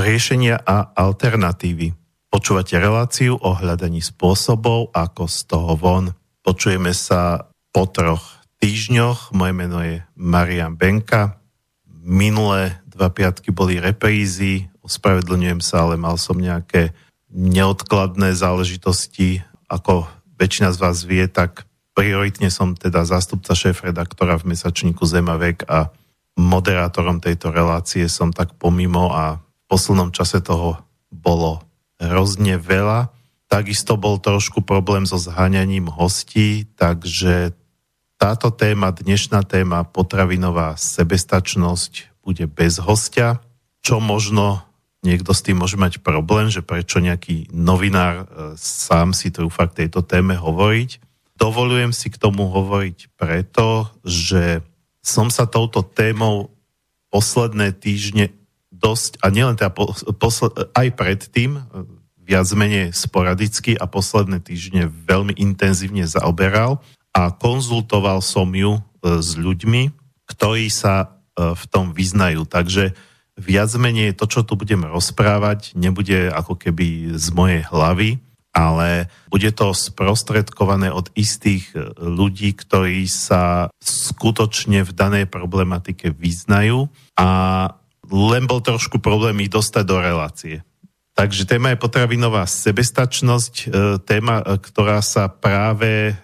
riešenia a alternatívy. Počúvate reláciu o hľadaní spôsobov, ako z toho von. Počujeme sa po troch týždňoch. Moje meno je Marian Benka. Minulé dva piatky boli reprízy, ospravedlňujem sa, ale mal som nejaké neodkladné záležitosti. Ako väčšina z vás vie, tak prioritne som teda zástupca šéf-redaktora v mesačníku Zemavek a moderátorom tejto relácie som tak pomimo a poslednom čase toho bolo hrozne veľa. Takisto bol trošku problém so zháňaním hostí, takže táto téma, dnešná téma potravinová sebestačnosť bude bez hostia, čo možno niekto s tým môže mať problém, že prečo nejaký novinár e, sám si trúfa k tejto téme hovoriť. Dovolujem si k tomu hovoriť preto, že som sa touto témou posledné týždne dosť, a nielen teda posled, aj predtým, viac menej sporadicky a posledné týždne veľmi intenzívne zaoberal a konzultoval som ju e, s ľuďmi, ktorí sa e, v tom vyznajú. Takže viac menej to, čo tu budem rozprávať, nebude ako keby z mojej hlavy, ale bude to sprostredkované od istých e, ľudí, ktorí sa skutočne v danej problematike vyznajú a len bol trošku problém ich dostať do relácie. Takže téma je potravinová sebestačnosť, e, téma, e, ktorá sa práve e,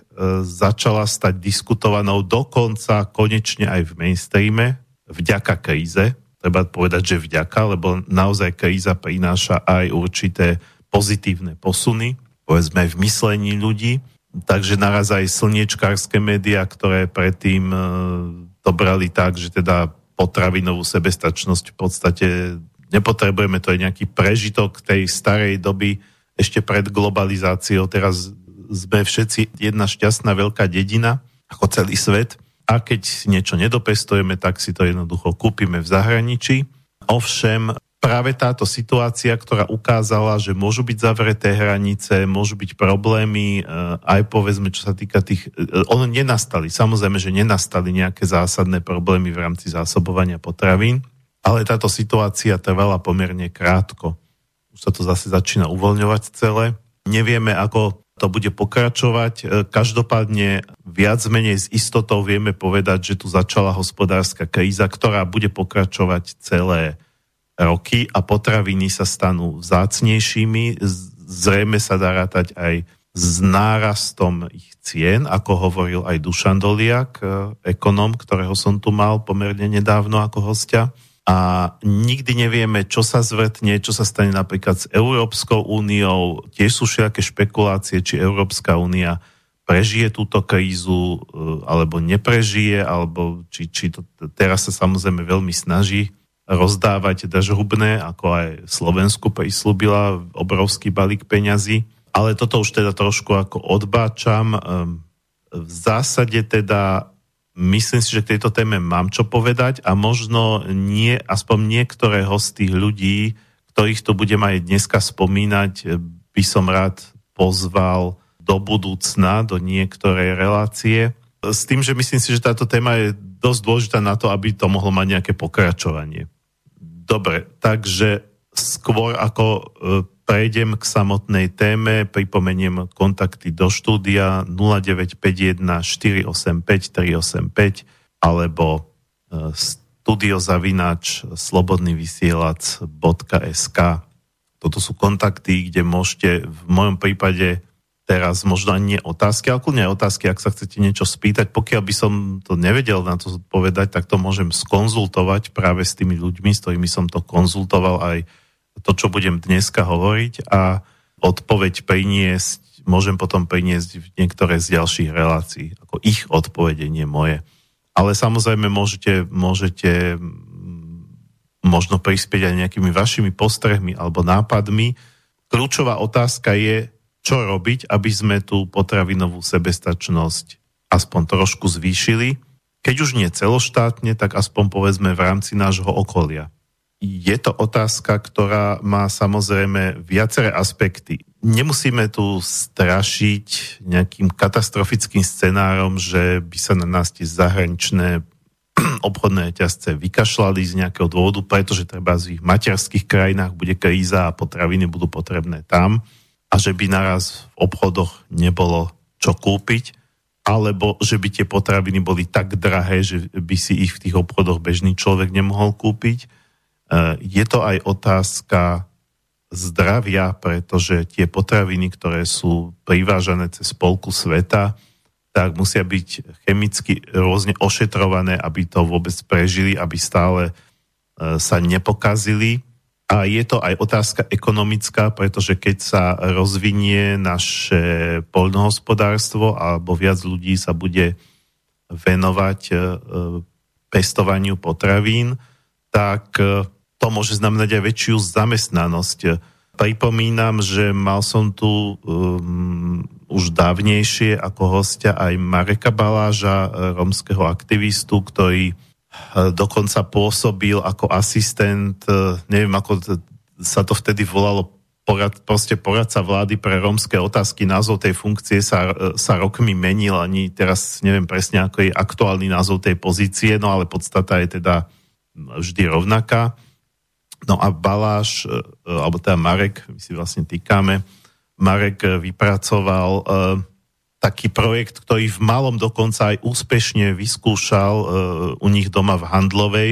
začala stať diskutovanou dokonca konečne aj v mainstreame, vďaka kríze. Treba povedať, že vďaka, lebo naozaj kríza prináša aj určité pozitívne posuny, povedzme v myslení ľudí. Takže naraz aj slniečkárske médiá, ktoré predtým to brali tak, že teda potravinovú sebestačnosť v podstate nepotrebujeme, to je nejaký prežitok tej starej doby ešte pred globalizáciou. Teraz sme všetci jedna šťastná veľká dedina, ako celý svet. A keď niečo nedopestujeme, tak si to jednoducho kúpime v zahraničí. Ovšem, práve táto situácia, ktorá ukázala, že môžu byť zavreté hranice, môžu byť problémy, e, aj povedzme, čo sa týka tých... E, ono nenastali, samozrejme, že nenastali nejaké zásadné problémy v rámci zásobovania potravín, ale táto situácia trvala pomerne krátko. Už sa to zase začína uvoľňovať celé. Nevieme, ako to bude pokračovať. E, každopádne viac menej s istotou vieme povedať, že tu začala hospodárska kríza, ktorá bude pokračovať celé roky a potraviny sa stanú vzácnejšími. Zrejme sa dá rátať aj s nárastom ich cien, ako hovoril aj Dušan Doliak, e, ekonom, ktorého som tu mal pomerne nedávno ako hostia a nikdy nevieme, čo sa zvrtne, čo sa stane napríklad s Európskou úniou. Tiež sú všetké špekulácie, či Európska únia prežije túto krízu, e, alebo neprežije, alebo či, či to teraz sa samozrejme veľmi snaží rozdávať dažhubné, ako aj Slovensku prislúbila obrovský balík peňazí. Ale toto už teda trošku ako odbáčam. Ehm, v zásade teda myslím si, že k tejto téme mám čo povedať a možno nie, aspoň niektorého z tých ľudí, ktorých to budem aj dneska spomínať, by som rád pozval do budúcna, do niektorej relácie. S tým, že myslím si, že táto téma je dosť dôležitá na to, aby to mohlo mať nejaké pokračovanie. Dobre, takže skôr ako e, prejdem k samotnej téme, pripomeniem kontakty do štúdia 0951 485 385 alebo e, studiozavinač slobodnyvysielac.sk Toto sú kontakty, kde môžete v mojom prípade teraz možno ani nie otázky, ale kľudne otázky, ak sa chcete niečo spýtať. Pokiaľ by som to nevedel na to odpovedať, tak to môžem skonzultovať práve s tými ľuďmi, s ktorými som to konzultoval aj to, čo budem dneska hovoriť a odpoveď priniesť, môžem potom priniesť v niektoré z ďalších relácií, ako ich odpovedenie moje. Ale samozrejme môžete, môžete mm, možno prispieť aj nejakými vašimi postrehmi alebo nápadmi. Kľúčová otázka je, čo robiť, aby sme tú potravinovú sebestačnosť aspoň trošku zvýšili. Keď už nie celoštátne, tak aspoň povedzme v rámci nášho okolia je to otázka, ktorá má samozrejme viaceré aspekty. Nemusíme tu strašiť nejakým katastrofickým scenárom, že by sa na nás tie zahraničné obchodné ťazce vykašľali z nejakého dôvodu, pretože treba v ich materských krajinách bude kríza a potraviny budú potrebné tam a že by naraz v obchodoch nebolo čo kúpiť, alebo že by tie potraviny boli tak drahé, že by si ich v tých obchodoch bežný človek nemohol kúpiť. E, je to aj otázka zdravia, pretože tie potraviny, ktoré sú privážané cez polku sveta, tak musia byť chemicky rôzne ošetrované, aby to vôbec prežili, aby stále e, sa nepokazili. A je to aj otázka ekonomická, pretože keď sa rozvinie naše poľnohospodárstvo alebo viac ľudí sa bude venovať e, pestovaniu potravín, tak e, to môže znamenať aj väčšiu zamestnanosť. Pripomínam, že mal som tu um, už dávnejšie ako hostia aj Mareka Baláža, e, romského aktivistu, ktorý e, dokonca pôsobil ako asistent, e, neviem ako sa to vtedy volalo, porad, proste poradca vlády pre rómske otázky. Názov tej funkcie sa, sa rokmi menil, ani teraz neviem presne, ako je aktuálny názov tej pozície, no ale podstata je teda vždy rovnaká. No a Baláš, alebo teda Marek, my si vlastne týkame, Marek vypracoval taký projekt, ktorý v malom dokonca aj úspešne vyskúšal uh, u nich doma v Handlovej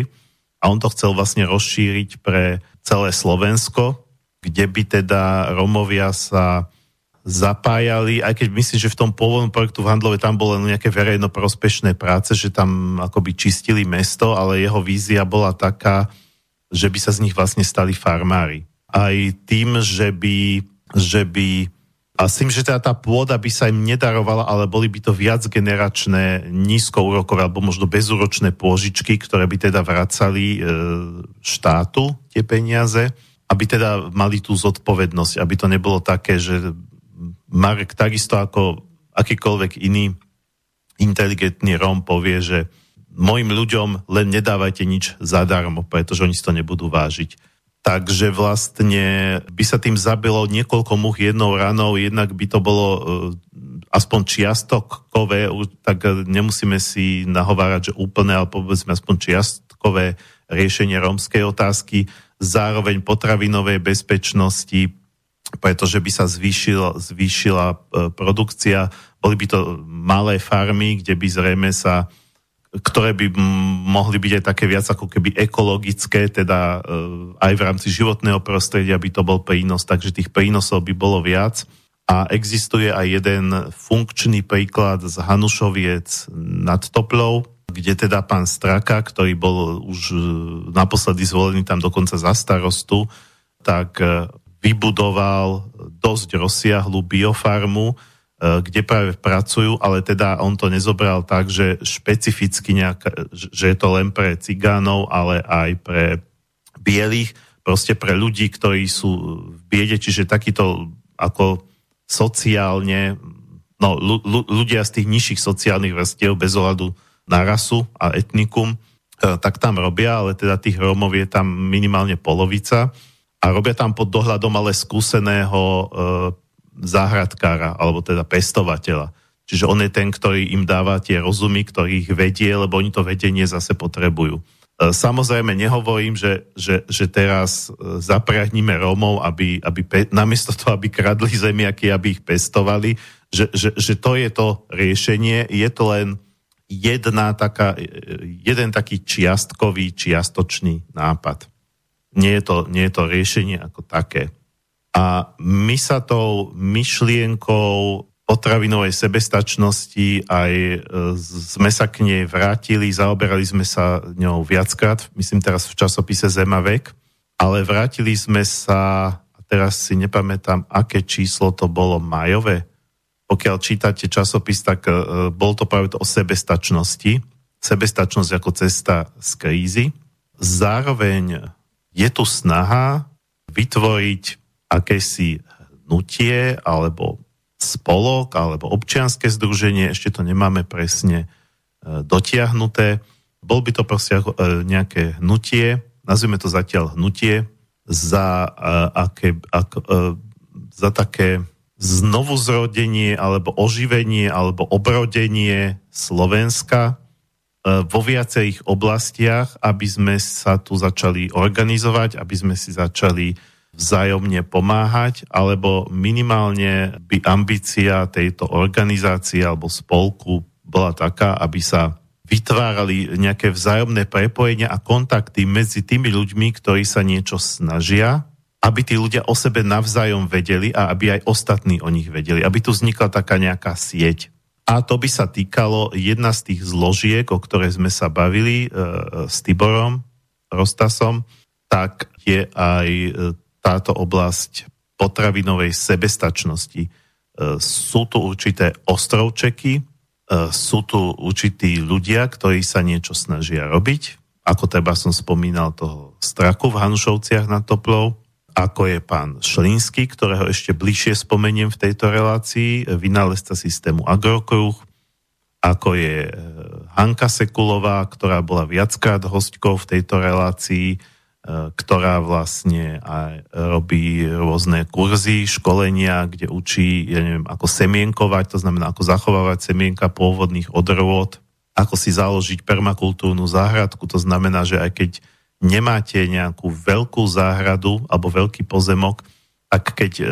a on to chcel vlastne rozšíriť pre celé Slovensko, kde by teda Romovia sa zapájali, aj keď myslím, že v tom pôvodnom projektu v Handlove tam bolo nejaké verejnoprospešné práce, že tam akoby čistili mesto, ale jeho vízia bola taká, že by sa z nich vlastne stali farmári. Aj tým, že by že by a s tým, že teda tá pôda by sa im nedarovala, ale boli by to viac generačné nízkoúrokové alebo možno bezúročné pôžičky, ktoré by teda vracali e, štátu tie peniaze, aby teda mali tú zodpovednosť, aby to nebolo také, že Marek takisto ako akýkoľvek iný inteligentný Rom povie, že mojim ľuďom len nedávajte nič zadarmo, pretože oni si to nebudú vážiť Takže vlastne by sa tým zabilo niekoľko much jednou ranou, jednak by to bolo e, aspoň čiastkové, tak nemusíme si nahovárať, že úplne, ale povedzme aspoň čiastkové riešenie rómskej otázky, zároveň potravinovej bezpečnosti, pretože by sa zvýšila, zvýšila e, produkcia, boli by to malé farmy, kde by zrejme sa ktoré by mohli byť aj také viac ako keby ekologické, teda e, aj v rámci životného prostredia by to bol prínos, takže tých prínosov by bolo viac. A existuje aj jeden funkčný príklad z Hanušoviec nad Toplou, kde teda pán Straka, ktorý bol už e, naposledy zvolený tam dokonca za starostu, tak e, vybudoval dosť rozsiahlu biofarmu, kde práve pracujú, ale teda on to nezobral tak, že špecificky nejak, že je to len pre cigánov, ale aj pre bielých, proste pre ľudí, ktorí sú v biede, čiže takýto ako sociálne, no ľudia z tých nižších sociálnych vrstiev bez ohľadu na rasu a etnikum, e, tak tam robia, ale teda tých Rómov je tam minimálne polovica. A robia tam pod dohľadom ale skúseného e, záhradkára, alebo teda pestovateľa. Čiže on je ten, ktorý im dáva tie rozumy, ktorý ich vedie, lebo oni to vedenie zase potrebujú. E, samozrejme nehovorím, že, že, že teraz e, zapriahníme Rómov, aby, aby pe, namiesto toho, aby kradli zemiaky, aby ich pestovali, že, že, že to je to riešenie. Je to len jedna taká, e, jeden taký čiastkový, čiastočný nápad. Nie je to, nie je to riešenie ako také. A my sa tou myšlienkou potravinovej sebestačnosti aj e, sme sa k nej vrátili, zaoberali sme sa ňou viackrát, myslím teraz v časopise Zemavek, ale vrátili sme sa, teraz si nepamätám, aké číslo to bolo majové. Pokiaľ čítate časopis, tak e, bol to práve to o sebestačnosti. Sebestačnosť ako cesta z krízy. Zároveň je tu snaha vytvoriť akési hnutie alebo spolok alebo občianske združenie, ešte to nemáme presne e, dotiahnuté. Bol by to proste e, nejaké hnutie, nazvime to zatiaľ hnutie, za, e, aké, ako, za také znovuzrodenie alebo oživenie alebo obrodenie Slovenska vo viacerých oblastiach, aby sme sa tu začali organizovať, aby sme si začali vzájomne pomáhať, alebo minimálne by ambícia tejto organizácie alebo spolku bola taká, aby sa vytvárali nejaké vzájomné prepojenia a kontakty medzi tými ľuďmi, ktorí sa niečo snažia, aby tí ľudia o sebe navzájom vedeli a aby aj ostatní o nich vedeli, aby tu vznikla taká nejaká sieť. A to by sa týkalo jedna z tých zložiek, o ktorej sme sa bavili e, s Tiborom Rostasom, tak je aj e, táto oblasť potravinovej sebestačnosti. E, sú tu určité ostrovčeky, e, sú tu určití ľudia, ktorí sa niečo snažia robiť, ako treba som spomínal toho straku v Hanušovciach nad Toplou, ako je pán Šlínsky, ktorého ešte bližšie spomeniem v tejto relácii, vynálezca systému Agrokruh, ako je e, Hanka Sekulová, ktorá bola viackrát hostkou v tejto relácii, ktorá vlastne aj robí rôzne kurzy, školenia, kde učí, ja neviem, ako semienkovať, to znamená ako zachovávať semienka pôvodných odrôd, ako si založiť permakultúrnu záhradku, to znamená, že aj keď nemáte nejakú veľkú záhradu alebo veľký pozemok, ak keď e,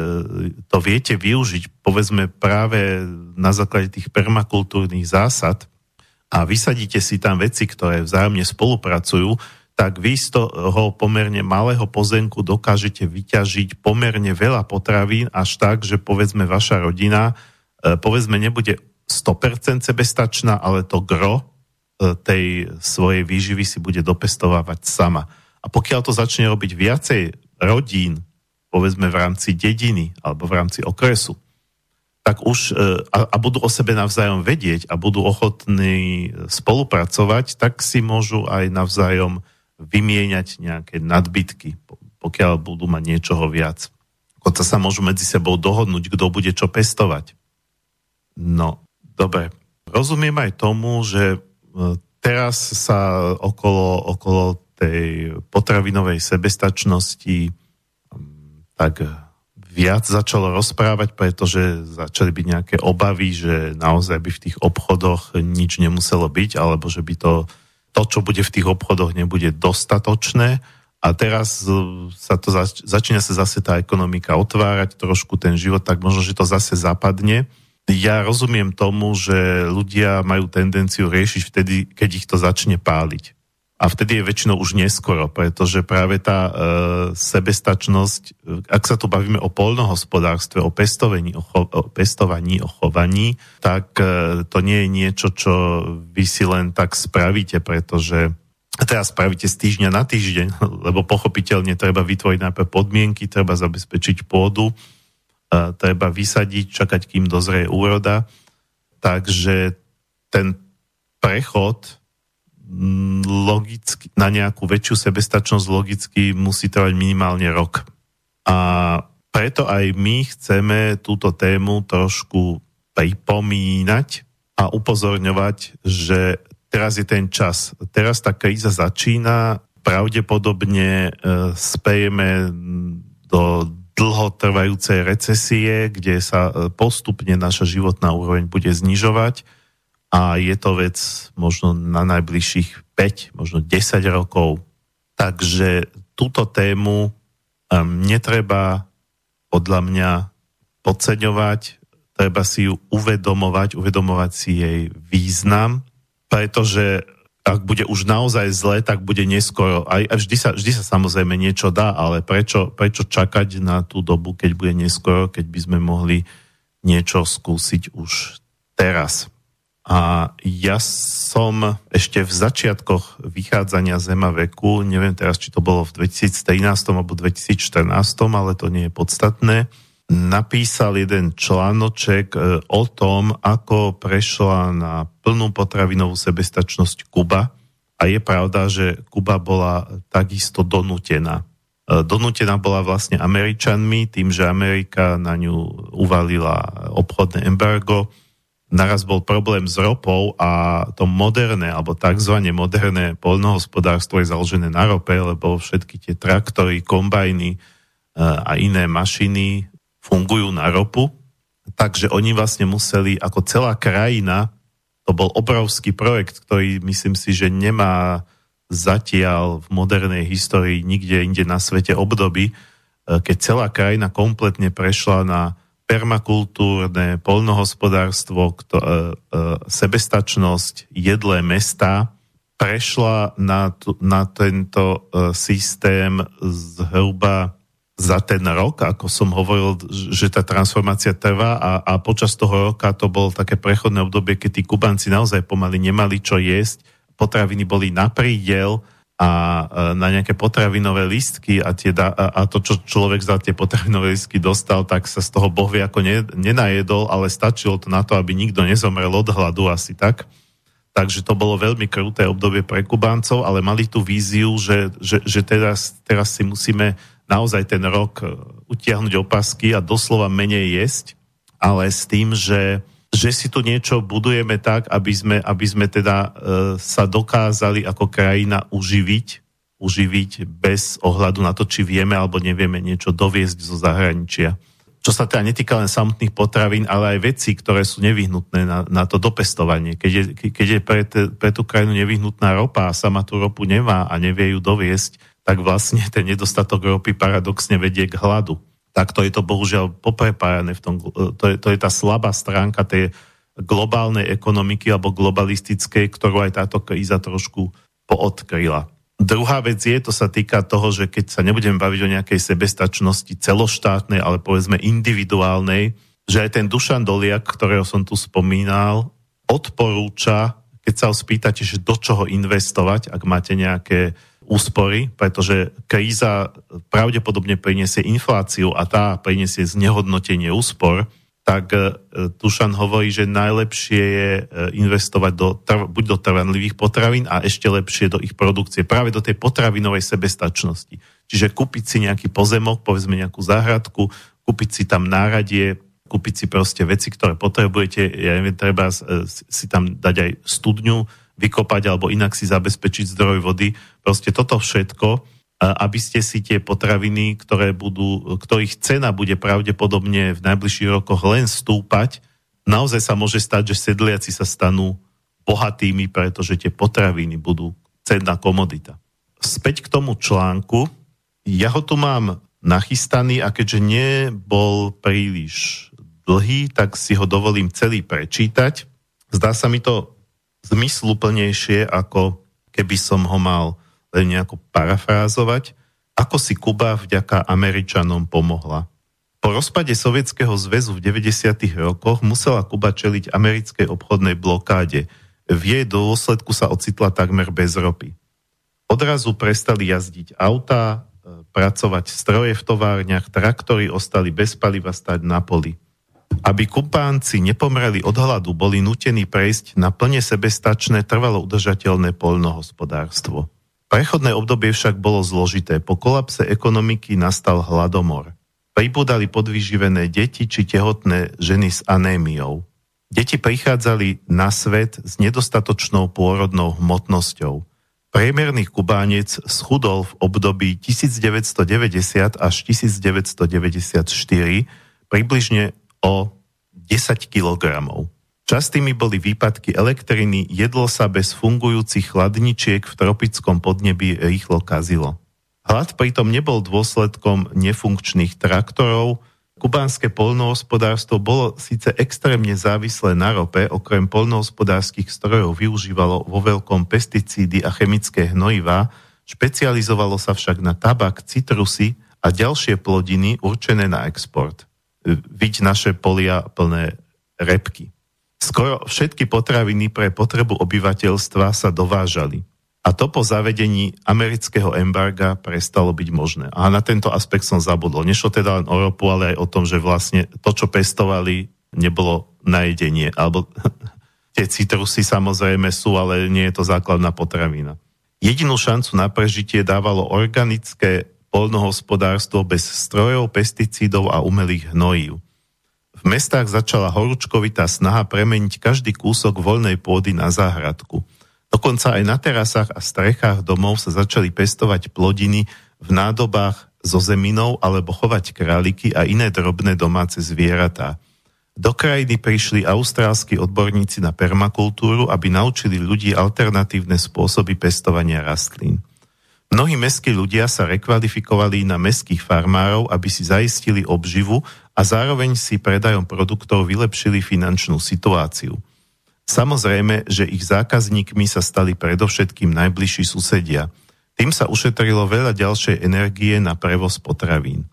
to viete využiť, povedzme práve na základe tých permakultúrnych zásad a vysadíte si tam veci, ktoré vzájomne spolupracujú, tak vy z toho pomerne malého pozemku dokážete vyťažiť pomerne veľa potravín až tak, že povedzme vaša rodina e, povedzme nebude 100% sebestačná, ale to gro e, tej svojej výživy si bude dopestovávať sama. A pokiaľ to začne robiť viacej rodín, povedzme v rámci dediny alebo v rámci okresu, tak už e, a, a budú o sebe navzájom vedieť a budú ochotní spolupracovať, tak si môžu aj navzájom vymieňať nejaké nadbytky, pokiaľ budú mať niečoho viac. Kota sa môžu medzi sebou dohodnúť, kto bude čo pestovať. No, dobre. Rozumiem aj tomu, že e, teraz sa okolo, okolo tej potravinovej sebestačnosti tak viac začalo rozprávať, pretože začali byť nejaké obavy, že naozaj by v tých obchodoch nič nemuselo byť, alebo že by to to, čo bude v tých obchodoch, nebude dostatočné. A teraz e, sa to zač- začína sa zase tá ekonomika otvárať, trošku ten život, tak možno, že to zase zapadne. Ja rozumiem tomu, že ľudia majú tendenciu riešiť vtedy, keď ich to začne páliť a vtedy je väčšinou už neskoro, pretože práve tá e, sebestačnosť, ak sa tu bavíme o polnohospodárstve, o pestovaní, o, cho, o pestovaní, o chovaní, tak e, to nie je niečo, čo vy si len tak spravíte, pretože teraz spravíte z týždňa na týždeň, lebo pochopiteľne treba vytvoriť najprv podmienky, treba zabezpečiť pôdu, e, treba vysadiť, čakať, kým dozrie úroda. Takže ten prechod logicky, na nejakú väčšiu sebestačnosť logicky musí trvať minimálne rok. A preto aj my chceme túto tému trošku pripomínať a upozorňovať, že teraz je ten čas. Teraz tá kríza začína, pravdepodobne e, spejeme do dlhotrvajúcej recesie, kde sa e, postupne naša životná úroveň bude znižovať a je to vec možno na najbližších 5, možno 10 rokov. Takže túto tému um, netreba podľa mňa podceňovať, treba si ju uvedomovať, uvedomovať si jej význam, pretože ak bude už naozaj zle, tak bude neskoro. Aj, a vždy, sa, vždy sa samozrejme niečo dá, ale prečo, prečo čakať na tú dobu, keď bude neskoro, keď by sme mohli niečo skúsiť už teraz. A ja som ešte v začiatkoch vychádzania Zema veku, neviem teraz, či to bolo v 2013 alebo 2014, ale to nie je podstatné, napísal jeden článoček e, o tom, ako prešla na plnú potravinovú sebestačnosť Kuba. A je pravda, že Kuba bola takisto donútená. E, donútená bola vlastne Američanmi, tým, že Amerika na ňu uvalila obchodné embargo, naraz bol problém s ropou a to moderné, alebo tzv. moderné poľnohospodárstvo je založené na rope, lebo všetky tie traktory, kombajny e, a iné mašiny fungujú na ropu. Takže oni vlastne museli ako celá krajina To bol obrovský projekt, ktorý myslím si, že nemá zatiaľ v modernej histórii nikde inde na svete obdoby, e, keď celá krajina kompletne prešla na permakultúrne, polnohospodárstvo, kto, e, e, sebestačnosť, jedlé mesta, prešla na, na tento e, systém zhruba za ten rok, ako som hovoril, že tá transformácia trvá a, a počas toho roka to bolo také prechodné obdobie, keď tí Kubanci naozaj pomaly nemali čo jesť, potraviny boli na prídel, a e, na nejaké potravinové listky a, tie a to, čo človek za tie potravinové listky dostal, tak sa z toho boh vie ako ne, nenajedol, ale stačilo to na to, aby nikto nezomrel od hladu asi tak. Takže to bolo veľmi kruté obdobie pre Kubáncov, ale mali tú víziu, že, že, že teraz, teraz si musíme naozaj ten rok e, utiahnuť opasky a doslova menej jesť, ale s tým, že že si tu niečo budujeme tak, aby sme, aby sme teda e, sa dokázali ako krajina uživiť, uživiť bez ohľadu na to, či vieme alebo nevieme niečo doviezť zo zahraničia. Čo sa teda netýka len samotných potravín, ale aj veci, ktoré sú nevyhnutné na, na to dopestovanie. Keď je, keď je pre, te, pre tú krajinu nevyhnutná ropa a sama tú ropu nemá a nevie ju doviesť, tak vlastne ten nedostatok ropy paradoxne vedie k hladu tak to je to bohužiaľ poprepájané v tom, e, to je, to je tá slabá stránka tej globálnej ekonomiky alebo globalistickej, ktorú aj táto kríza trošku poodkryla. Druhá vec je, to sa týka toho, že keď sa nebudeme baviť o nejakej sebestačnosti celoštátnej, ale povedzme individuálnej, že aj ten Dušan Doliak, ktorého som tu spomínal, odporúča, keď sa ho spýtate, že do čoho investovať, ak máte nejaké úspory, pretože kríza pravdepodobne priniesie infláciu a tá priniesie znehodnotenie úspor, tak e, Tušan hovorí, že najlepšie je e, investovať do, buď do trvanlivých potravín a ešte lepšie do ich produkcie, práve do tej potravinovej sebestačnosti. Čiže kúpiť si nejaký pozemok, povedzme nejakú záhradku, kúpiť si tam náradie, kúpiť si proste veci, ktoré potrebujete, ja neviem, treba e, si tam dať aj studňu, vykopať alebo inak si zabezpečiť zdroj vody. Proste toto všetko, aby ste si tie potraviny, ktoré budú, ktorých cena bude pravdepodobne v najbližších rokoch len stúpať, naozaj sa môže stať, že sedliaci sa stanú bohatými, pretože tie potraviny budú cenná komodita. Späť k tomu článku. Ja ho tu mám nachystaný a keďže nebol príliš dlhý, tak si ho dovolím celý prečítať. Zdá sa mi to zmysluplnejšie, ako keby som ho mal len nejako parafrázovať, ako si Kuba vďaka Američanom pomohla. Po rozpade Sovietskeho zväzu v 90. rokoch musela Kuba čeliť americkej obchodnej blokáde. V jej dôsledku sa ocitla takmer bez ropy. Odrazu prestali jazdiť autá, e, pracovať stroje v továrniach, traktory ostali bez paliva stať na poli. Aby kupánci nepomreli od hladu, boli nutení prejsť na plne sebestačné, trvalo udržateľné poľnohospodárstvo. Prechodné obdobie však bolo zložité. Po kolapse ekonomiky nastal hladomor. Pribudali podvyživené deti či tehotné ženy s anémiou. Deti prichádzali na svet s nedostatočnou pôrodnou hmotnosťou. Priemerný Kubánec schudol v období 1990 až 1994 približne o 10 kg. Častými boli výpadky elektriny, jedlo sa bez fungujúcich chladničiek v tropickom podnebí rýchlo kazilo. Hlad pritom nebol dôsledkom nefunkčných traktorov, kubánske polnohospodárstvo bolo síce extrémne závislé na rope, okrem polnohospodárskych strojov využívalo vo veľkom pesticídy a chemické hnojivá, špecializovalo sa však na tabak, citrusy a ďalšie plodiny určené na export viť naše polia plné repky. Skoro všetky potraviny pre potrebu obyvateľstva sa dovážali. A to po zavedení amerického embarga prestalo byť možné. A na tento aspekt som zabudol. Nešlo teda len o ropu, ale aj o tom, že vlastne to, čo pestovali, nebolo na jedenie. Alebo tie citrusy samozrejme sú, ale nie je to základná potravina. Jedinú šancu na prežitie dávalo organické polnohospodárstvo bez strojov, pesticídov a umelých hnojív. V mestách začala horúčkovitá snaha premeniť každý kúsok voľnej pôdy na záhradku. Dokonca aj na terasách a strechách domov sa začali pestovať plodiny v nádobách so zeminou alebo chovať králiky a iné drobné domáce zvieratá. Do krajiny prišli austrálsky odborníci na permakultúru, aby naučili ľudí alternatívne spôsoby pestovania rastlín. Mnohí mestskí ľudia sa rekvalifikovali na mestských farmárov, aby si zaistili obživu a zároveň si predajom produktov vylepšili finančnú situáciu. Samozrejme, že ich zákazníkmi sa stali predovšetkým najbližší susedia. Tým sa ušetrilo veľa ďalšej energie na prevoz potravín.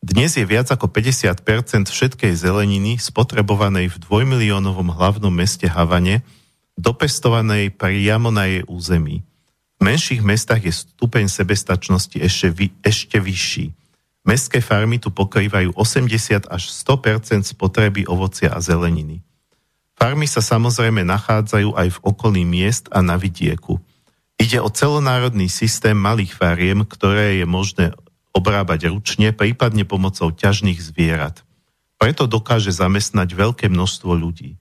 Dnes je viac ako 50% všetkej zeleniny spotrebovanej v dvojmiliónovom hlavnom meste Havane, dopestovanej priamo na jej území. V menších mestách je stupeň sebestačnosti ešte, vy, ešte vyšší. Mestské farmy tu pokrývajú 80 až 100% spotreby ovocia a zeleniny. Farmy sa samozrejme nachádzajú aj v okolí miest a na vidieku. Ide o celonárodný systém malých fariem, ktoré je možné obrábať ručne, prípadne pomocou ťažných zvierat. Preto dokáže zamestnať veľké množstvo ľudí.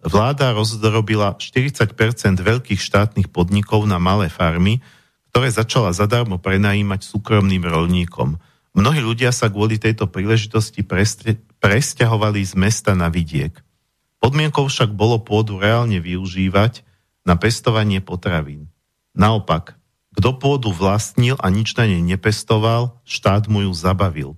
Vláda rozdrobila 40% veľkých štátnych podnikov na malé farmy, ktoré začala zadarmo prenajímať súkromným rolníkom. Mnohí ľudia sa kvôli tejto príležitosti presťahovali z mesta na vidiek. Podmienkou však bolo pôdu reálne využívať na pestovanie potravín. Naopak, kto pôdu vlastnil a nič na nej nepestoval, štát mu ju zabavil.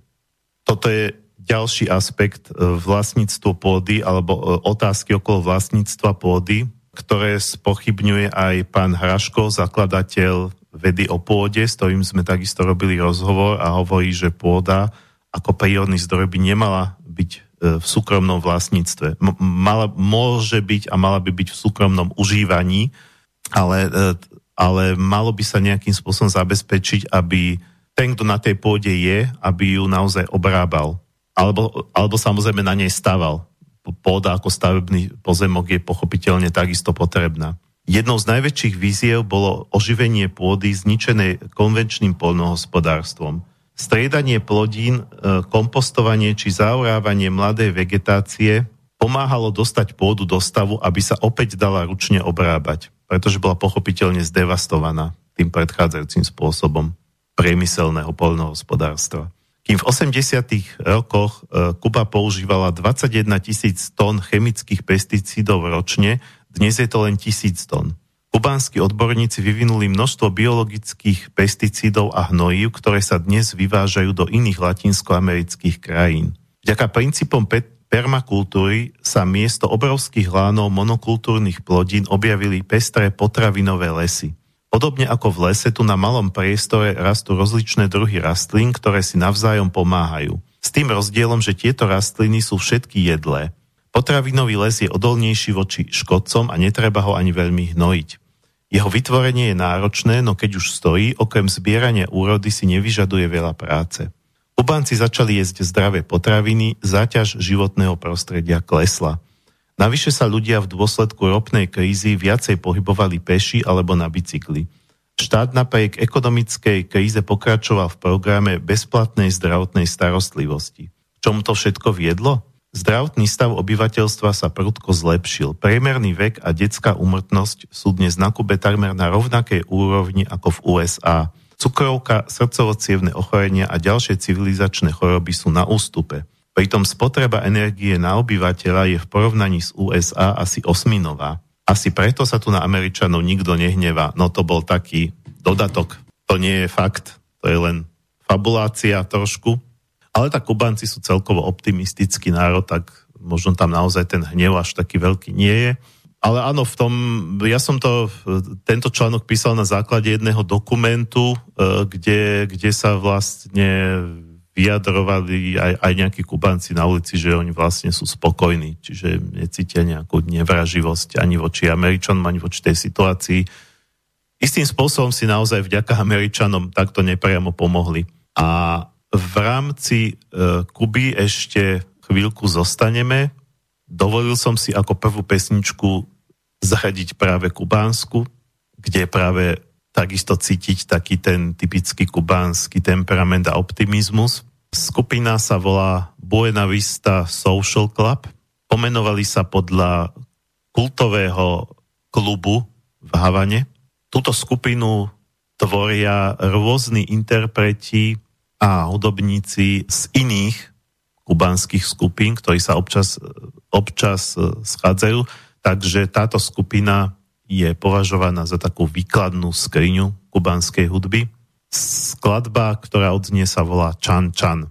Toto je ďalší aspekt e, vlastníctvo pôdy alebo e, otázky okolo vlastníctva pôdy, ktoré spochybňuje aj pán Hraško, zakladateľ vedy o pôde, s ktorým sme takisto robili rozhovor a hovorí, že pôda ako prírodný zdroj by nemala byť e, v súkromnom vlastníctve. Mala, môže byť a mala by byť v súkromnom užívaní, ale ale malo by sa nejakým spôsobom zabezpečiť, aby ten, kto na tej pôde je, aby ju naozaj obrábal. Alebo, alebo samozrejme na nej stával. Pôda ako stavebný pozemok je pochopiteľne takisto potrebná. Jednou z najväčších víziev bolo oživenie pôdy zničenej konvenčným poľnohospodárstvom. Striedanie plodín, e, kompostovanie či zaorávanie mladej vegetácie pomáhalo dostať pôdu do stavu, aby sa opäť dala ručne obrábať pretože bola pochopiteľne zdevastovaná tým predchádzajúcim spôsobom priemyselného poľnohospodárstva. Kým v 80. rokoch e, Kuba používala 21 tisíc tón chemických pesticídov ročne, dnes je to len tisíc tón. Kubánsky odborníci vyvinuli množstvo biologických pesticídov a hnojív, ktoré sa dnes vyvážajú do iných latinskoamerických krajín. Vďaka princípom permakultúry sa miesto obrovských lánov monokultúrnych plodín objavili pestré potravinové lesy. Podobne ako v lese, tu na malom priestore rastú rozličné druhy rastlín, ktoré si navzájom pomáhajú. S tým rozdielom, že tieto rastliny sú všetky jedlé. Potravinový les je odolnejší voči škodcom a netreba ho ani veľmi hnojiť. Jeho vytvorenie je náročné, no keď už stojí, okrem zbierania úrody si nevyžaduje veľa práce. Kubánci začali jesť zdravé potraviny, záťaž životného prostredia klesla. Navyše sa ľudia v dôsledku ropnej krízy viacej pohybovali peši alebo na bicykli. Štát napriek ekonomickej kríze pokračoval v programe bezplatnej zdravotnej starostlivosti. K čomu to všetko viedlo? Zdravotný stav obyvateľstva sa prudko zlepšil. Priemerný vek a detská umrtnosť sú dnes na Kube takmer na rovnakej úrovni ako v USA – Cukrovka, srdcovo ochorenia a ďalšie civilizačné choroby sú na ústupe. Pritom spotreba energie na obyvateľa je v porovnaní s USA asi osminová. Asi preto sa tu na Američanov nikto nehnevá. No to bol taký dodatok. To nie je fakt, to je len fabulácia trošku. Ale tak Kubanci sú celkovo optimistický národ, tak možno tam naozaj ten hnev až taký veľký nie je. Ale áno, v tom, ja som to, tento článok písal na základe jedného dokumentu, e, kde, kde sa vlastne vyjadrovali aj, aj nejakí Kubanci na ulici, že oni vlastne sú spokojní, čiže necítia nejakú nevraživosť ani voči Američanom, ani voči tej situácii. Istým spôsobom si naozaj vďaka Američanom takto nepriamo pomohli. A v rámci uh, Kuby ešte chvíľku zostaneme. Dovolil som si ako prvú pesničku zahadiť práve Kubánsku, kde práve takisto cítiť taký ten typický kubánsky temperament a optimizmus. Skupina sa volá Buena Vista Social Club. Pomenovali sa podľa kultového klubu v Havane. Túto skupinu tvoria rôzni interpreti a hudobníci z iných kubanských skupín, ktorí sa občas, občas e, schádzajú, takže táto skupina je považovaná za takú výkladnú skriňu kubanskej hudby. Skladba, ktorá odznie sa volá Chan Chan.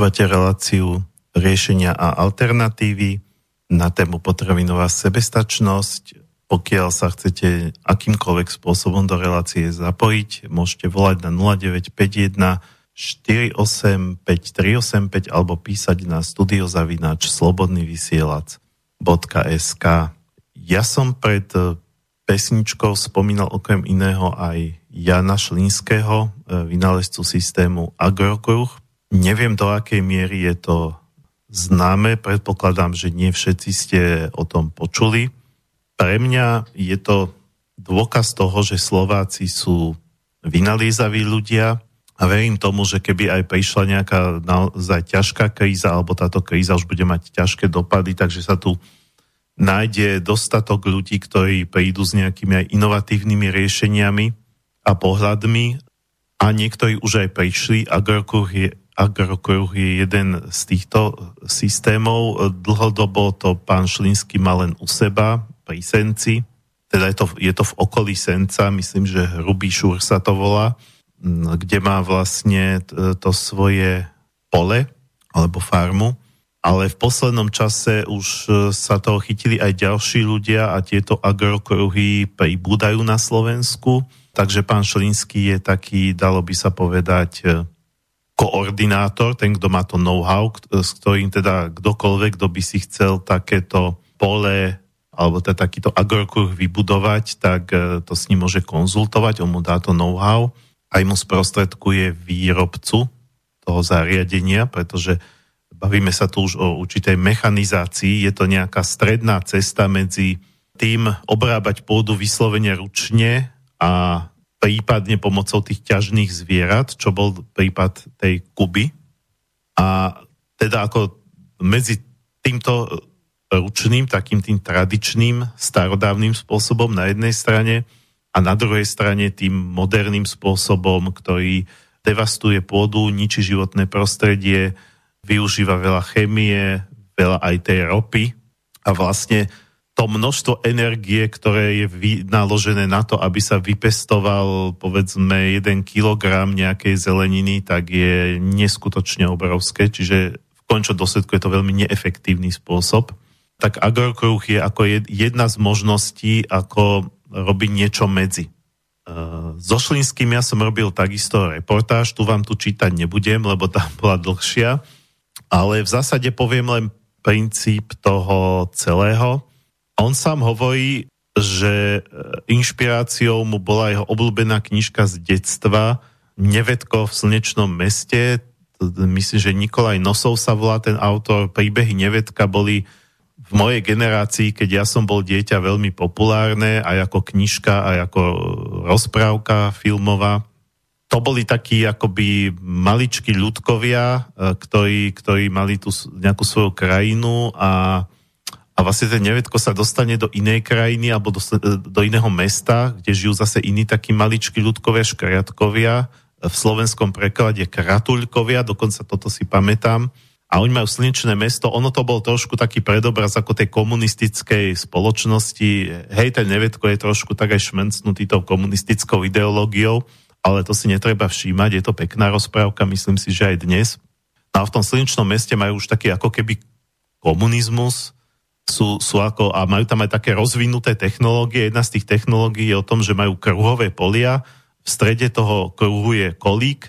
Počúvate reláciu riešenia a alternatívy. Na tému potravinová sebestačnosť. Pokiaľ sa chcete akýmkoľvek spôsobom do relácie zapojiť, môžete volať na 0951 485 alebo písať na studiozavináč slobodnyvysielac.sk Ja som pred pesničkou spomínal okrem iného aj Jana Šlínského, vynálezcu systému Agrokruh, Neviem, do akej miery je to známe, predpokladám, že nie všetci ste o tom počuli. Pre mňa je to dôkaz toho, že Slováci sú vynaliezaví ľudia a verím tomu, že keby aj prišla nejaká naozaj ťažká kríza, alebo táto kríza už bude mať ťažké dopady, takže sa tu nájde dostatok ľudí, ktorí prídu s nejakými aj inovatívnymi riešeniami a pohľadmi a niektorí už aj prišli. Agrokruh je Agrokruh je jeden z týchto systémov. Dlhodobo to pán Šlínsky má len u seba, pri Senci. Teda je to, je to v okolí Senca, myslím, že Hrubý Šúr sa to volá, kde má vlastne to svoje pole alebo farmu. Ale v poslednom čase už e, sa toho chytili aj ďalší ľudia a tieto agrokruhy pribúdajú na Slovensku. Takže pán Šlínsky je taký, dalo by sa povedať, e, koordinátor, ten, kto má to know-how, s ktorým teda kdokoľvek, kto by si chcel takéto pole alebo teda takýto agrokruh vybudovať, tak e, to s ním môže konzultovať, on mu dá to know-how, aj mu sprostredkuje výrobcu toho zariadenia, pretože bavíme sa tu už o určitej mechanizácii, je to nejaká stredná cesta medzi tým obrábať pôdu vyslovene ručne a prípadne pomocou tých ťažných zvierat, čo bol prípad tej Kuby. A teda ako medzi týmto ručným, takým tým tradičným, starodávnym spôsobom na jednej strane a na druhej strane tým moderným spôsobom, ktorý devastuje pôdu, ničí životné prostredie, využíva veľa chemie, veľa aj tej ropy a vlastne to množstvo energie, ktoré je naložené na to, aby sa vypestoval povedzme 1 kg nejakej zeleniny, tak je neskutočne obrovské, čiže v končnom dôsledku je to veľmi neefektívny spôsob. Tak agrokruh je ako jedna z možností, ako robiť niečo medzi. E, so Šlinským ja som robil takisto reportáž, tu vám tu čítať nebudem, lebo tam bola dlhšia, ale v zásade poviem len princíp toho celého on sám hovorí, že e, inšpiráciou mu bola jeho obľúbená knižka z detstva Nevedko v slnečnom meste. Myslím, že Nikolaj Nosov sa volá ten autor. Príbehy Nevedka boli v mojej generácii, keď ja som bol dieťa, veľmi populárne, aj ako knižka, aj ako rozprávka filmová. To boli takí akoby maličkí ľudkovia, e, ktorí, ktorí mali tu nejakú svoju krajinu a a vlastne ten nevedko sa dostane do inej krajiny alebo do, do iného mesta, kde žijú zase iní takí maličkí ľudkovia, škriatkovia, v slovenskom preklade kratuľkovia, dokonca toto si pamätám. A oni majú slnečné mesto, ono to bol trošku taký predobraz ako tej komunistickej spoločnosti. Hej, ten nevedko je trošku tak aj šmencnutý tou komunistickou ideológiou, ale to si netreba všímať, je to pekná rozprávka, myslím si, že aj dnes. No a v tom slnečnom meste majú už taký ako keby komunizmus, sú, sú ako, a majú tam aj také rozvinuté technológie. Jedna z tých technológií je o tom, že majú kruhové polia, v strede toho kruhu je kolík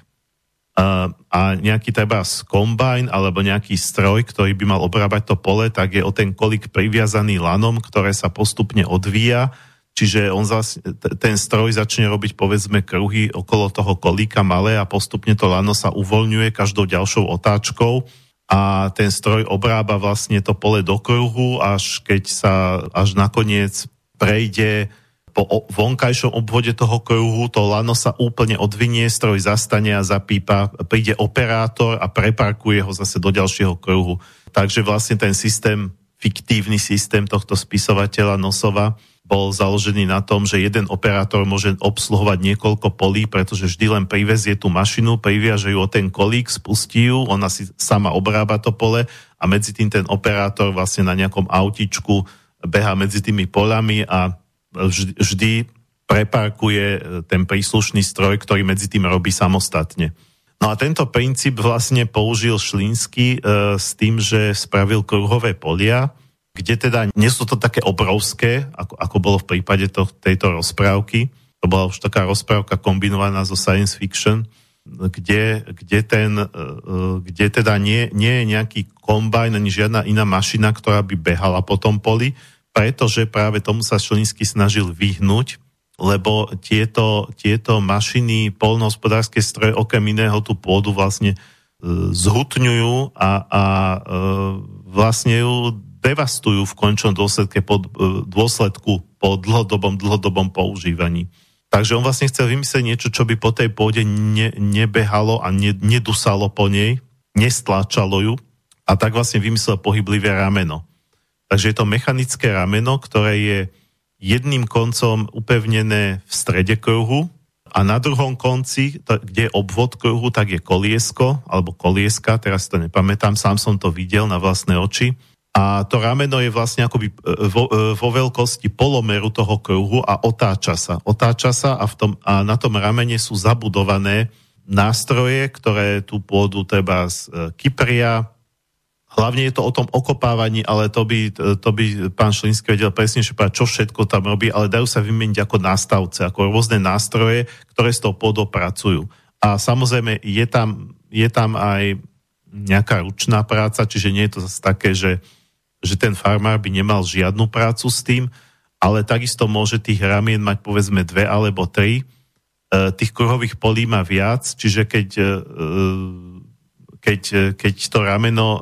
a, a nejaký treba kombajn alebo nejaký stroj, ktorý by mal obrábať to pole, tak je o ten kolík priviazaný lanom, ktoré sa postupne odvíja, čiže on zas, ten stroj začne robiť povedzme kruhy okolo toho kolíka malé a postupne to lano sa uvoľňuje každou ďalšou otáčkou a ten stroj obrába vlastne to pole do kruhu, až keď sa až nakoniec prejde po vonkajšom obvode toho kruhu, to lano sa úplne odvinie, stroj zastane a zapípa, príde operátor a preparkuje ho zase do ďalšieho kruhu. Takže vlastne ten systém, fiktívny systém tohto spisovateľa Nosova bol založený na tom, že jeden operátor môže obsluhovať niekoľko polí, pretože vždy len privezie tú mašinu, priviaže ju o ten kolík, spustí ju, ona si sama obrába to pole a medzi tým ten operátor vlastne na nejakom autičku beha medzi tými polami a vždy, vždy preparkuje e, ten príslušný stroj, ktorý medzi tým robí samostatne. No a tento princíp vlastne použil Šlínsky e, s tým, že spravil kruhové polia, kde teda nie sú to také obrovské, ako, ako bolo v prípade to, tejto rozprávky. To bola už taká rozprávka kombinovaná so science fiction, kde, kde, ten, e, kde teda nie, nie je nejaký kombajn ani žiadna iná mašina, ktorá by behala po tom poli, pretože práve tomu sa Šlinsky snažil vyhnúť, lebo tieto, tieto mašiny, polnohospodárske stroje, okrem iného tú pôdu vlastne zhutňujú a, a vlastne ju devastujú v končnom dôsledku po, dôsledku po dlhodobom, dlhodobom používaní. Takže on vlastne chcel vymyslieť niečo, čo by po tej pôde ne, nebehalo a ne, nedusalo po nej, nestláčalo ju a tak vlastne vymyslel pohyblivé rameno. Takže je to mechanické rameno, ktoré je jedným koncom upevnené v strede kruhu a na druhom konci, kde je obvod kruhu, tak je koliesko alebo kolieska, teraz to nepamätám, sám som to videl na vlastné oči. A to rameno je vlastne akoby e, vo, e, vo veľkosti polomeru toho kruhu a otáča sa. Otáča sa a, v tom, a na tom ramene sú zabudované nástroje, ktoré tu pôjdu treba z e, Kypria, Hlavne je to o tom okopávaní, ale to by, to by pán Šlínsky vedel presne, čo všetko tam robí, ale dajú sa vymeniť ako nástavce, ako rôzne nástroje, ktoré s tou pôdou pracujú. A samozrejme je tam, je tam aj nejaká ručná práca, čiže nie je to zase také, že, že ten farmár by nemal žiadnu prácu s tým, ale takisto môže tých ramien mať povedzme dve alebo tri. E, tých kruhových polí má viac, čiže keď, e, keď, keď to rameno e,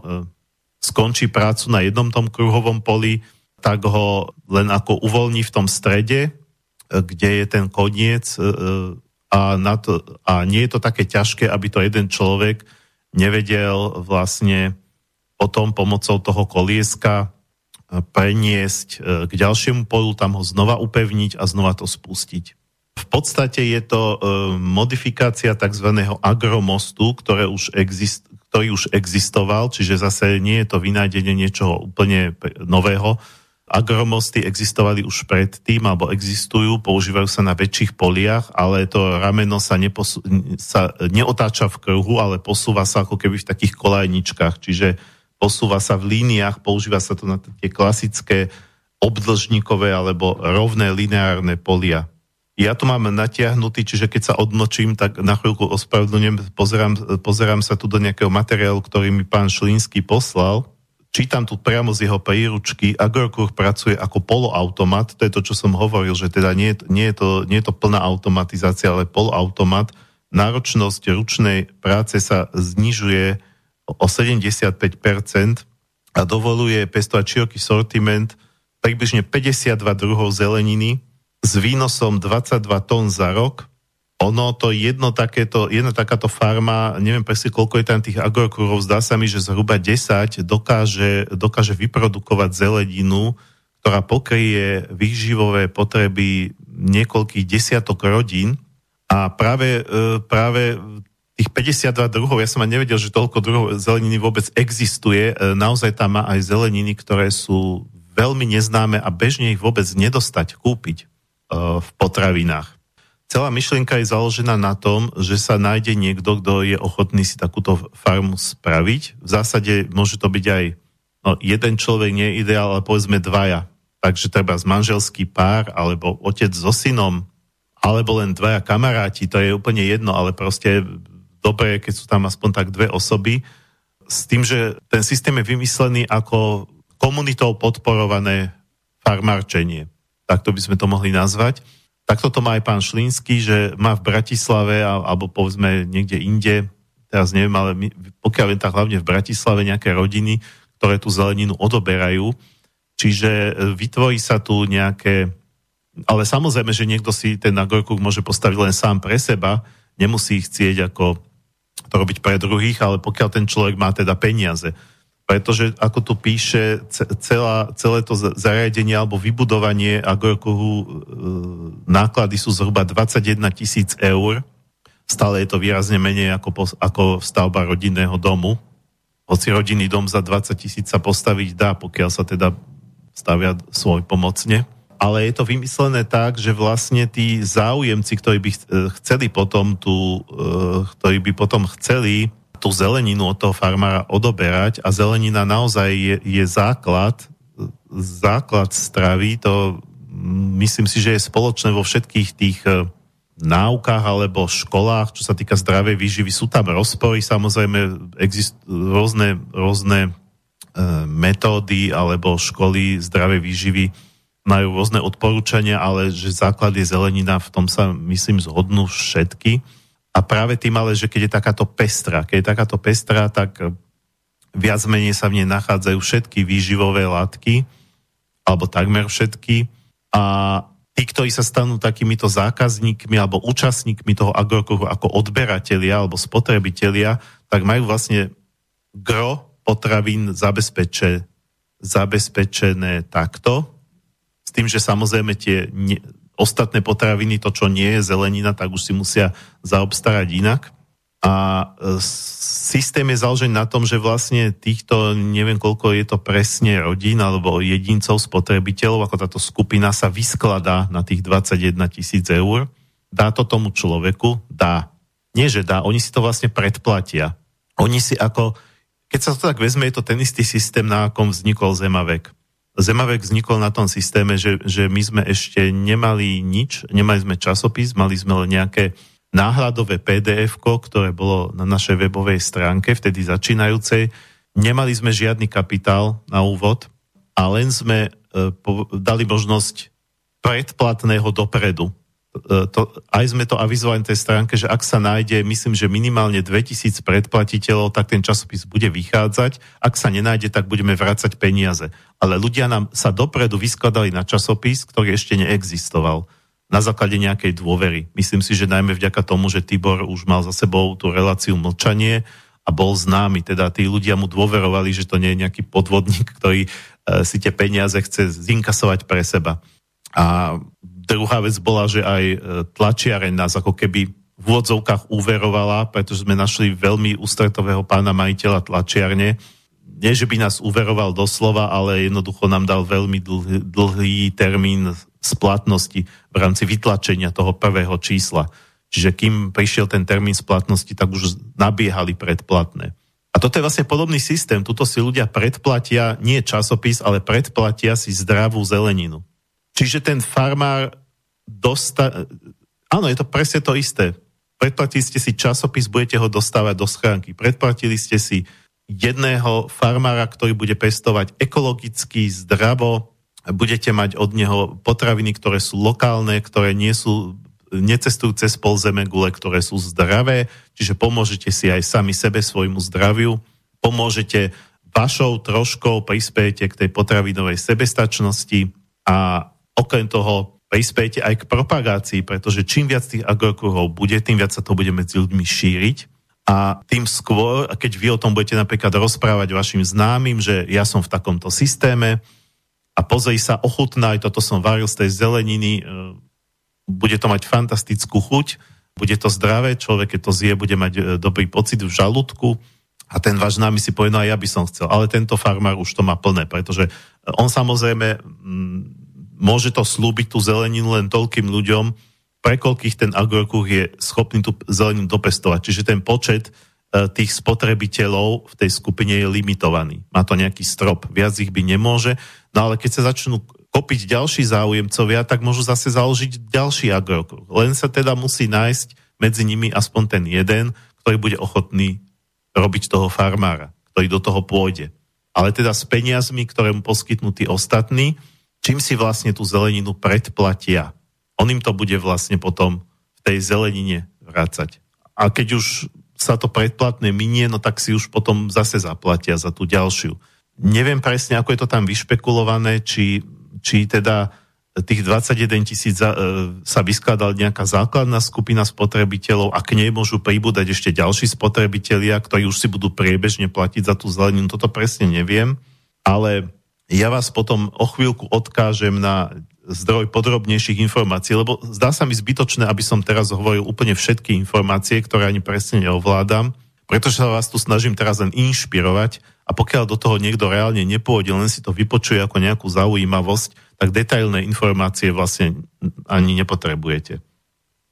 skončí prácu na jednom tom kruhovom poli, tak ho len ako uvoľní v tom strede, e, kde je ten koniec e, e, a, na to, a nie je to také ťažké, aby to jeden človek nevedel vlastne potom pomocou toho kolieska preniesť k ďalšiemu polu, tam ho znova upevniť a znova to spustiť. V podstate je to modifikácia tzv. agromostu, ktoré už exist, ktorý už existoval, čiže zase nie je to vynájdenie niečoho úplne nového. Agromosty existovali už predtým, alebo existujú, používajú sa na väčších poliach, ale to rameno sa, neposu- sa neotáča v kruhu, ale posúva sa ako keby v takých kolajničkách, čiže posúva sa v líniách, používa sa to na tie klasické obdlžníkové alebo rovné lineárne polia. Ja to mám natiahnutý, čiže keď sa odnočím, tak na chvíľku ospravedlňujem, pozerám, pozerám sa tu do nejakého materiálu, ktorý mi pán Šlínsky poslal. Čítam tu priamo z jeho príručky. Agrokruh pracuje ako poloautomat, to je to, čo som hovoril, že teda nie, nie, je, to, nie je to plná automatizácia, ale poloautomat. Náročnosť ručnej práce sa znižuje o 75% a dovoluje pestovať široký sortiment približne 52 druhov zeleniny, s výnosom 22 tón za rok. Ono to jedno takéto, jedna takáto farma, neviem presne koľko je tam tých agrokurov, zdá sa mi, že zhruba 10 dokáže, dokáže vyprodukovať zeleninu, ktorá pokrie výživové potreby niekoľkých desiatok rodín a práve, e, práve tých 52 druhov, ja som aj nevedel, že toľko druhov zeleniny vôbec existuje, e, naozaj tam má aj zeleniny, ktoré sú veľmi neznáme a bežne ich vôbec nedostať, kúpiť. Eh, v potravinách. Celá myšlienka je založená na tom, že sa nájde niekto, kto je ochotný si takúto farmu spraviť. V zásade môže to byť aj no, jeden človek, nie ideál, ale povedzme dvaja. Takže treba z manželský pár, alebo otec so synom, alebo len dvaja kamaráti, to je úplne jedno, ale proste dobre, keď sú tam aspoň tak dve osoby, s tým, že ten systém je vymyslený ako komunitou podporované farmárčenie takto by sme to mohli nazvať. Takto to má aj pán Šlínsky, že má v Bratislave alebo povedzme niekde inde, teraz neviem, ale my, pokiaľ viem, tak hlavne v Bratislave nejaké rodiny, ktoré tú zeleninu odoberajú. Čiže e, vytvorí sa tu nejaké... Ale samozrejme, že niekto si ten agrokuk môže postaviť len sám pre seba, nemusí ich chcieť ako to robiť pre druhých, ale pokiaľ ten človek má teda peniaze pretože ako tu píše, celá, celé to zariadenie alebo vybudovanie Agrokruhu e, náklady sú zhruba 21 tisíc eur. Stále je to výrazne menej ako, ako stavba rodinného domu. Hoci rodinný dom za 20 tisíc sa postaviť dá, pokiaľ sa teda stavia svoj pomocne. Ale je to vymyslené tak, že vlastne tí záujemci, ktorí by chceli potom tu, e, ktorí by potom chceli tú zeleninu od toho farmára odoberať a zelenina naozaj je, je základ, základ stravy, to myslím si, že je spoločné vo všetkých tých e, náukách alebo školách, čo sa týka zdravej výživy. Sú tam rozpory, samozrejme existujú rôzne, rôzne metódy alebo školy zdravej výživy majú rôzne odporúčania, ale že základ je zelenina, v tom sa myslím zhodnú všetky. A práve tým ale, že keď je takáto pestra, keď je takáto pestra, tak viac menej sa v nej nachádzajú všetky výživové látky, alebo takmer všetky. A tí, ktorí sa stanú takýmito zákazníkmi alebo účastníkmi toho agrokruhu ako odberatelia alebo spotrebitelia, tak majú vlastne gro potravín zabezpeče, zabezpečené takto, s tým, že samozrejme tie ne, ostatné potraviny, to, čo nie je zelenina, tak už si musia zaobstarať inak. A e, systém je založený na tom, že vlastne týchto, neviem koľko je to presne rodín alebo jedincov, spotrebiteľov, ako táto skupina sa vyskladá na tých 21 tisíc eur. Dá to tomu človeku? Dá. Nie, že dá, oni si to vlastne predplatia. Oni si ako, keď sa to tak vezme, je to ten istý systém, na akom vznikol Zemavek. Zemavek vznikol na tom systéme, že, že my sme ešte nemali nič, nemali sme časopis, mali sme len nejaké náhľadové pdf ktoré bolo na našej webovej stránke, vtedy začínajúcej. Nemali sme žiadny kapitál na úvod a len sme e, po, dali možnosť predplatného dopredu. E, to, aj sme to avizovali na tej stránke, že ak sa nájde, myslím, že minimálne 2000 predplatiteľov, tak ten časopis bude vychádzať. Ak sa nenájde, tak budeme vrácať peniaze. Ale ľudia nám sa dopredu vyskladali na časopis, ktorý ešte neexistoval na základe nejakej dôvery. Myslím si, že najmä vďaka tomu, že Tibor už mal za sebou tú reláciu mlčanie a bol známy, teda tí ľudia mu dôverovali, že to nie je nejaký podvodník, ktorý e, si tie peniaze chce zinkasovať pre seba. A druhá vec bola, že aj e, tlačiareň nás ako keby v úvodzovkách uverovala, pretože sme našli veľmi ústretového pána majiteľa tlačiarne. Nie, že by nás uveroval doslova, ale jednoducho nám dal veľmi dlhý, dlhý termín splatnosti v rámci vytlačenia toho prvého čísla. Čiže kým prišiel ten termín splatnosti, tak už nabiehali predplatné. A toto je vlastne podobný systém. Tuto si ľudia predplatia nie časopis, ale predplatia si zdravú zeleninu. Čiže ten farmár dosta... Áno, je to presne to isté. Predplatili ste si časopis, budete ho dostávať do schránky. Predplatili ste si jedného farmára, ktorý bude pestovať ekologicky, zdravo, budete mať od neho potraviny, ktoré sú lokálne, ktoré nie sú necestujú cez pol zeme gule, ktoré sú zdravé, čiže pomôžete si aj sami sebe, svojmu zdraviu, pomôžete vašou troškou, prispiejete k tej potravinovej sebestačnosti a okrem toho prispiejete aj k propagácii, pretože čím viac tých agrokruhov bude, tým viac sa to bude medzi ľuďmi šíriť. A tým skôr, keď vy o tom budete napríklad rozprávať vašim známym, že ja som v takomto systéme, a pozri sa, ochutnaj, toto som varil z tej zeleniny, e, bude to mať fantastickú chuť, bude to zdravé, človek, keď to zje, bude mať e, dobrý pocit v žalúdku. A ten váš námi si povie, no ja by som chcel, ale tento farmár už to má plné, pretože on samozrejme môže to slúbiť tú zeleninu len toľkým ľuďom, pre koľkých ten agrokruh je schopný tú zeleninu dopestovať. Čiže ten počet e, tých spotrebiteľov v tej skupine je limitovaný. Má to nejaký strop, viac ich by nemôže. No ale keď sa začnú kopiť ďalší záujemcovia, tak môžu zase založiť ďalší agrokruh. Len sa teda musí nájsť medzi nimi aspoň ten jeden, ktorý bude ochotný robiť toho farmára, ktorý do toho pôjde. Ale teda s peniazmi, ktoré mu poskytnú tí ostatní, čím si vlastne tú zeleninu predplatia. On im to bude vlastne potom v tej zelenine vrácať. A keď už sa to predplatné minie, no tak si už potom zase zaplatia za tú ďalšiu. Neviem presne, ako je to tam vyšpekulované, či, či teda tých 21 tisíc e, sa vyskladala nejaká základná skupina spotrebiteľov a k nej môžu pribúdať ešte ďalší spotrebitelia, ktorí už si budú priebežne platiť za tú zeleninu. Toto presne neviem, ale ja vás potom o chvíľku odkážem na zdroj podrobnejších informácií, lebo zdá sa mi zbytočné, aby som teraz hovoril úplne všetky informácie, ktoré ani presne neovládam, pretože sa vás tu snažím teraz len inšpirovať a pokiaľ do toho niekto reálne nepôjde, len si to vypočuje ako nejakú zaujímavosť, tak detailné informácie vlastne ani nepotrebujete.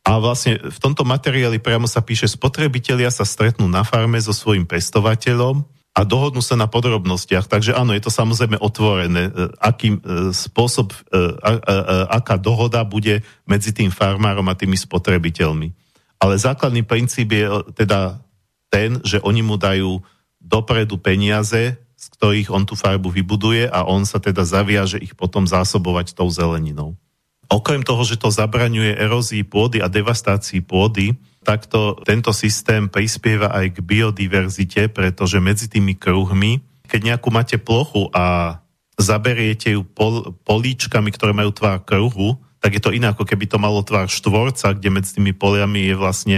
A vlastne v tomto materiáli priamo sa píše, spotrebitelia sa stretnú na farme so svojím pestovateľom a dohodnú sa na podrobnostiach. Takže áno, je to samozrejme otvorené, e, akým e, spôsob, e, aká dohoda bude medzi tým farmárom a tými spotrebiteľmi. Ale základný princíp je teda ten, že oni mu dajú dopredu peniaze, z ktorých on tú farbu vybuduje a on sa teda zaviaže ich potom zásobovať tou zeleninou. Okrem toho, že to zabraňuje erózii pôdy a devastácii pôdy, takto tento systém prispieva aj k biodiverzite, pretože medzi tými kruhmi, keď nejakú máte plochu a zaberiete ju pol, políčkami, ktoré majú tvár kruhu, tak je to iné, ako keby to malo tvár štvorca, kde medzi tými poliami je vlastne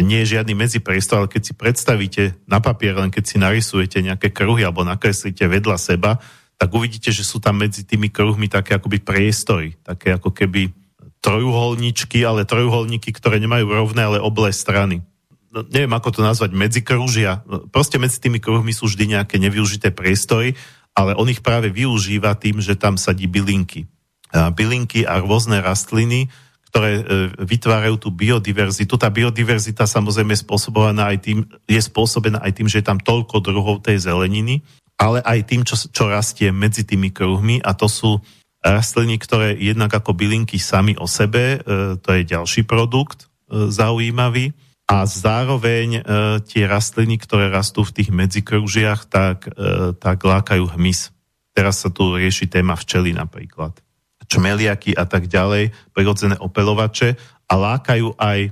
nie je žiadny medzipriestor, ale keď si predstavíte na papier, len keď si narysujete nejaké kruhy alebo nakreslíte vedľa seba, tak uvidíte, že sú tam medzi tými kruhmi také akoby priestory, také ako keby trojuholníčky, ale trojuholníky, ktoré nemajú rovné, ale oblé strany. No, neviem, ako to nazvať, medzikružia. Proste medzi tými kruhmi sú vždy nejaké nevyužité priestory, ale on ich práve využíva tým, že tam sadí bylinky bylinky a rôzne rastliny, ktoré e, vytvárajú tú biodiverzitu. Tá biodiverzita samozrejme je spôsobená aj tým, je spôsobená aj tým, že je tam toľko druhov tej zeleniny, ale aj tým, čo, čo rastie medzi tými kruhmi a to sú rastliny, ktoré jednak ako bylinky sami o sebe, e, to je ďalší produkt e, zaujímavý, a zároveň tie rastliny, ktoré rastú v tých medzikružiach, tak, tak lákajú hmyz. Teraz sa tu rieši téma včely napríklad. Čmeliaky a tak ďalej, prirodzené opelovače. A lákajú aj e,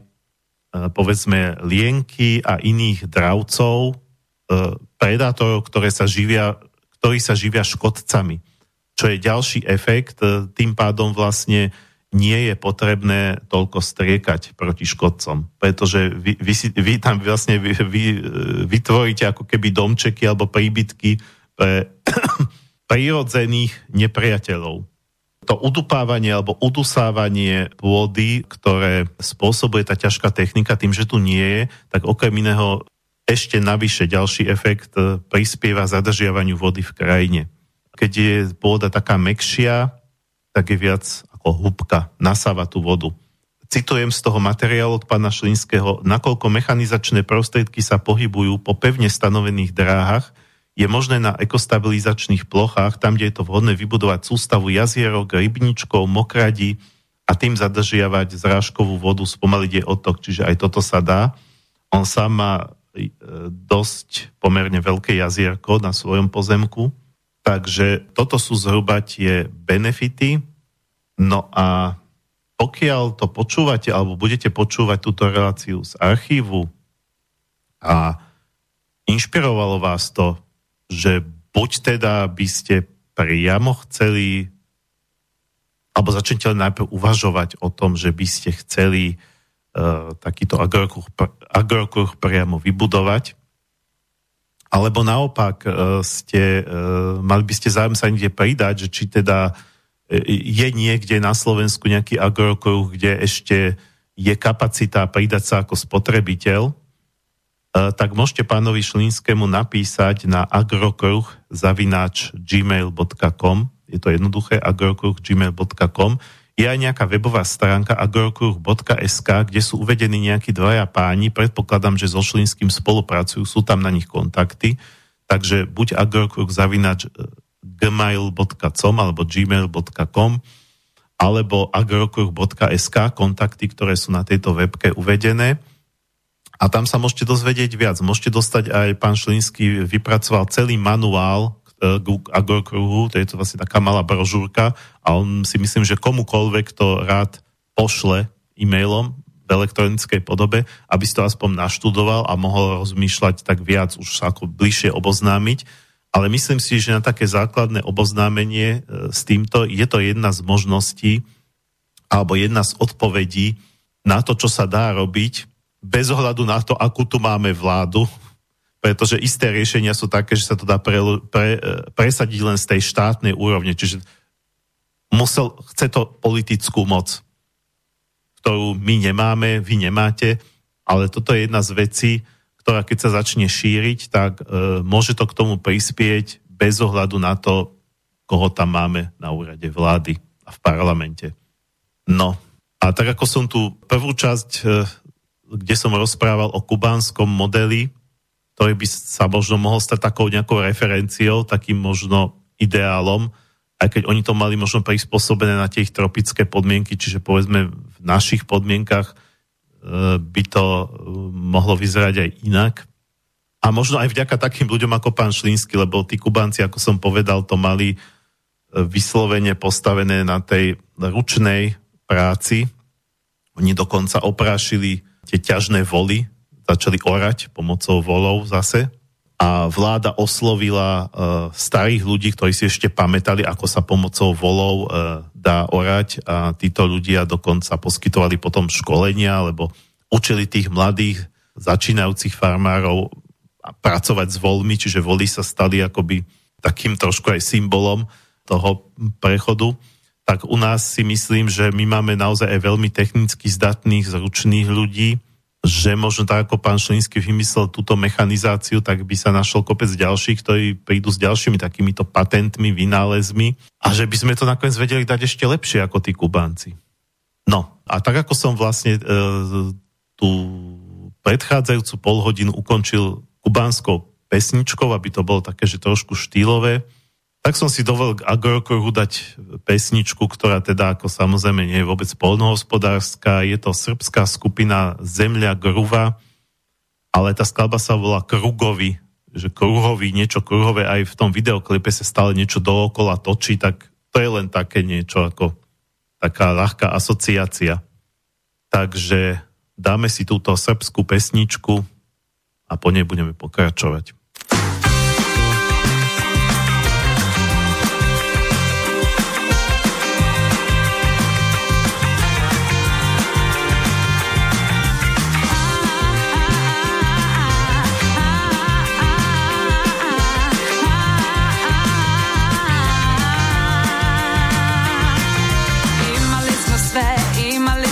povedzme lienky a iných dravcov, e, predátorov, ktoré sa živia, ktorí sa živia škodcami. Čo je ďalší efekt, e, tým pádom vlastne nie je potrebné toľko striekať proti škodcom, pretože vy, vy, vy tam vlastne vy, vy, vytvoríte ako keby domčeky alebo príbytky pre prírodzených nepriateľov to udupávanie alebo udusávanie pôdy, ktoré spôsobuje tá ťažká technika tým, že tu nie je, tak okrem iného ešte navyše ďalší efekt e, prispieva zadržiavaniu vody v krajine. Keď je pôda taká mekšia, tak je viac ako hubka, nasáva tú vodu. Citujem z toho materiálu od pána Šlinského, nakoľko mechanizačné prostriedky sa pohybujú po pevne stanovených dráhach, je možné na ekostabilizačných plochách, tam, kde je to vhodné, vybudovať sústavu jazierok, rybničkov, mokradí a tým zadržiavať zrážkovú vodu, spomaliť jej otok, čiže aj toto sa dá. On sám má dosť pomerne veľké jazierko na svojom pozemku, takže toto sú zhruba tie benefity. No a pokiaľ to počúvate, alebo budete počúvať túto reláciu z archívu a inšpirovalo vás to, že buď teda by ste priamo chceli alebo začnete najprv uvažovať o tom, že by ste chceli takýto agrokruh, agrokruh priamo vybudovať, alebo naopak uh, ste, uh, mali by ste zájem sa niekde pridať, že či teda je niekde na Slovensku nejaký agrokruh, kde ešte je kapacita pridať sa ako spotrebiteľ, E, tak môžete pánovi Šlínskému napísať na agrokruh zavináč gmail.com je to jednoduché, agrokruh gmail.com je aj nejaká webová stránka agrokruh.sk, kde sú uvedení nejakí dvaja páni, predpokladám, že so Šlínským spolupracujú, sú tam na nich kontakty, takže buď agrokruh zavinač e, gmail.com alebo gmail.com alebo agrokruh.sk, kontakty, ktoré sú na tejto webke uvedené. A tam sa môžete dozvedieť viac. Môžete dostať aj, pán Šlínsky vypracoval celý manuál agrokruhu, to je to vlastne taká malá brožúrka a on si myslím, že komukoľvek to rád pošle e-mailom v elektronickej podobe, aby si to aspoň naštudoval a mohol rozmýšľať tak viac, už sa ako bližšie oboznámiť. Ale myslím si, že na také základné oboznámenie e, s týmto je to jedna z možností alebo jedna z odpovedí na to, čo sa dá robiť bez ohľadu na to, akú tu máme vládu, pretože isté riešenia sú také, že sa to dá pre, pre, presadiť len z tej štátnej úrovne. Čiže musel, chce to politickú moc, ktorú my nemáme, vy nemáte, ale toto je jedna z vecí, ktorá keď sa začne šíriť, tak e, môže to k tomu prispieť bez ohľadu na to, koho tam máme na úrade vlády a v parlamente. No, a tak ako som tu prvú časť e, kde som rozprával o kubánskom modeli, ktorý by sa možno mohol stať takou nejakou referenciou, takým možno ideálom, aj keď oni to mali možno prispôsobené na tie ich tropické podmienky, čiže povedzme v našich podmienkach e, by to e, mohlo vyzerať aj inak. A možno aj vďaka takým ľuďom ako pán Šlínsky, lebo tí Kubánci, ako som povedal, to mali e, vyslovene postavené na tej ručnej práci. Oni dokonca oprášili tie ťažné voly, začali orať pomocou volov zase a vláda oslovila uh, starých ľudí, ktorí si ešte pamätali, ako sa pomocou volov uh, dá orať. A títo ľudia dokonca poskytovali potom školenia, alebo učili tých mladých začínajúcich farmárov pracovať s volmi, čiže voly sa stali akoby takým trošku aj symbolom toho prechodu, tak u nás si myslím, že my máme naozaj aj veľmi technicky zdatných, zručných ľudí, že možno tak ako pán Šlínsky vymyslel túto mechanizáciu, tak by sa našol kopec ďalších, ktorí prídu s ďalšími takýmito patentmi, vynálezmi a že by sme to nakoniec vedeli dať ešte lepšie ako tí Kubánci. No a tak ako som vlastne e, tú predchádzajúcu polhodinu ukončil kubánskou pesničkou, aby to bolo také, že trošku štýlové, tak som si dovolil Agrokruhu dať pesničku, ktorá teda ako samozrejme nie je vôbec polnohospodárska. Je to srbská skupina Zemľa Gruva, ale tá skladba sa volá Krugovi, že kruhový, niečo kruhové, aj v tom videoklipe sa stále niečo dookola točí, tak to je len také niečo ako taká ľahká asociácia. Takže dáme si túto srbskú pesničku a po nej budeme pokračovať.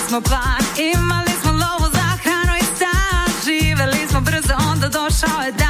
Smo plan, imali smo lovu za hranu i stan Živeli smo brzo, onda došao je dan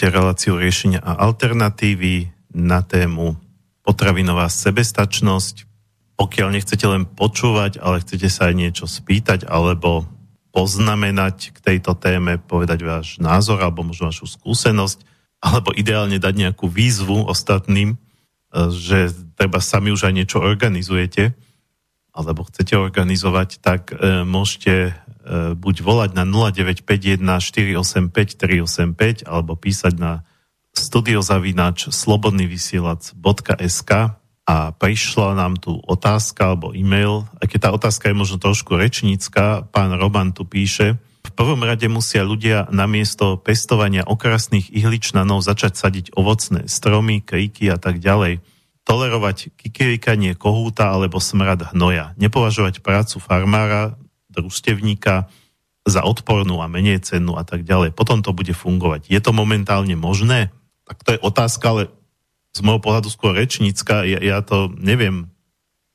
Počúvate reláciu riešenia a alternatívy na tému potravinová sebestačnosť. Pokiaľ nechcete len počúvať, ale chcete sa aj niečo spýtať alebo poznamenať k tejto téme, povedať váš názor alebo možno vašu skúsenosť, alebo ideálne dať nejakú výzvu ostatným, e, že treba sami už aj niečo organizujete, alebo chcete organizovať, tak e, môžete buď volať na 0951 485 385 alebo písať na studiozavinač slobodnyvysielac.sk a prišla nám tu otázka alebo e-mail, aj keď tá otázka je možno trošku rečnícka, pán Roman tu píše, v prvom rade musia ľudia namiesto pestovania okrasných ihličnanov začať sadiť ovocné stromy, kríky a tak ďalej. Tolerovať kikirikanie kohúta alebo smrad hnoja. Nepovažovať prácu farmára, družstevníka za odpornú a menej cennú a tak ďalej. Potom to bude fungovať. Je to momentálne možné? Tak to je otázka, ale z môjho pohľadu skôr rečnícka. Ja, ja to neviem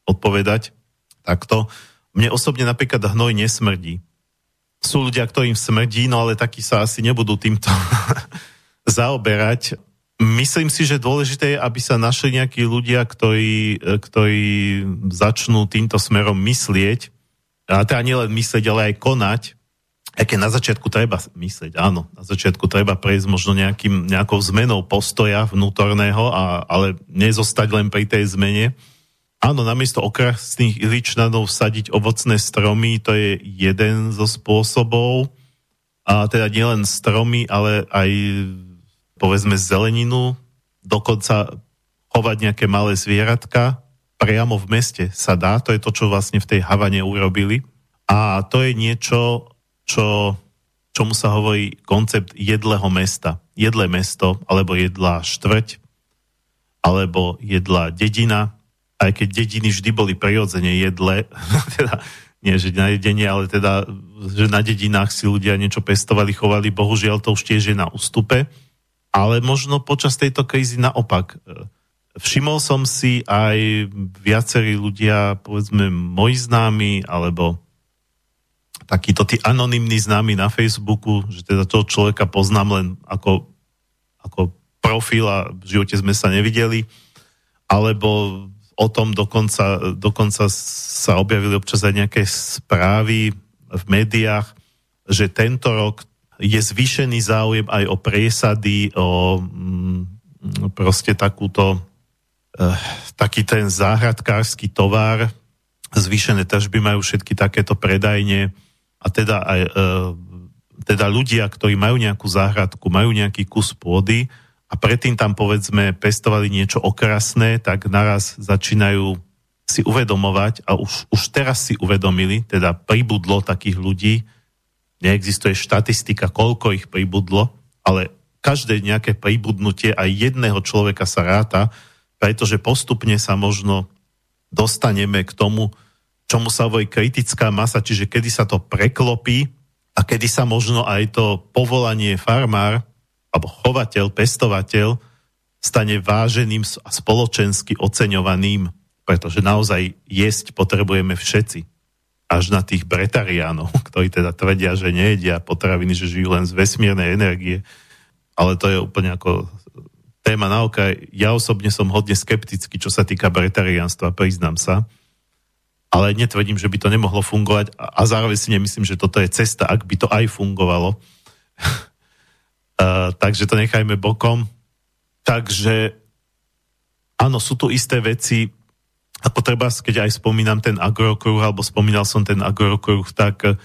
odpovedať takto. Mne osobne napríklad hnoj nesmrdí sú ľudia, ktorým smrdí, no ale takí sa asi nebudú týmto zaoberať. Myslím si, že dôležité je, aby sa našli nejakí ľudia, ktorí, ktorí začnú týmto smerom myslieť, a teda nielen myslieť, ale aj konať, keď na začiatku treba myslieť, áno, na začiatku treba prejsť možno nejakým, nejakou zmenou postoja vnútorného, a, ale nezostať len pri tej zmene. Áno, namiesto okrasných iličnanov sadiť ovocné stromy, to je jeden zo spôsobov. A teda nielen stromy, ale aj povedzme zeleninu, dokonca chovať nejaké malé zvieratka priamo v meste sa dá. To je to, čo vlastne v tej Havane urobili. A to je niečo, čo, čomu sa hovorí koncept jedleho mesta. Jedle mesto, alebo jedlá štvrť, alebo jedlá dedina, aj keď dediny vždy boli prirodzene jedle, teda nie, že na jedenie, ale teda, že na dedinách si ľudia niečo pestovali, chovali, bohužiaľ to už tiež je na ústupe, ale možno počas tejto krízy naopak. Všimol som si aj viacerí ľudia, povedzme, moji známi, alebo takíto tí anonimní známi na Facebooku, že teda toho človeka poznám len ako, ako profil a v živote sme sa nevideli, alebo o tom dokonca, dokonca sa objavili občas aj nejaké správy v médiách, že tento rok je zvýšený záujem aj o priesady, o mm, proste takúto taký ten záhradkársky tovar, zvýšené tržby majú všetky takéto predajne a teda aj eh, teda ľudia, ktorí majú nejakú záhradku, majú nejaký kus pôdy, a predtým tam povedzme pestovali niečo okrasné, tak naraz začínajú si uvedomovať a už, už teraz si uvedomili, teda pribudlo takých ľudí, neexistuje štatistika, koľko ich pribudlo, ale každé nejaké pribudnutie aj jedného človeka sa ráta, pretože postupne sa možno dostaneme k tomu, čomu sa hovorí kritická masa, čiže kedy sa to preklopí a kedy sa možno aj to povolanie farmár alebo chovateľ, pestovateľ stane váženým a spoločensky oceňovaným, pretože naozaj jesť potrebujeme všetci. Až na tých bretariánov, ktorí teda tvrdia, že nejedia potraviny, že žijú len z vesmírnej energie. Ale to je úplne ako téma nauka. Ja osobne som hodne skeptický, čo sa týka bretariánstva, priznám sa. Ale netvrdím, že by to nemohlo fungovať a zároveň si nemyslím, že toto je cesta, ak by to aj fungovalo. Uh, takže to nechajme bokom. Takže áno, sú tu isté veci, ako treba, keď aj spomínam ten agrokruh, alebo spomínal som ten agrokruh, tak uh,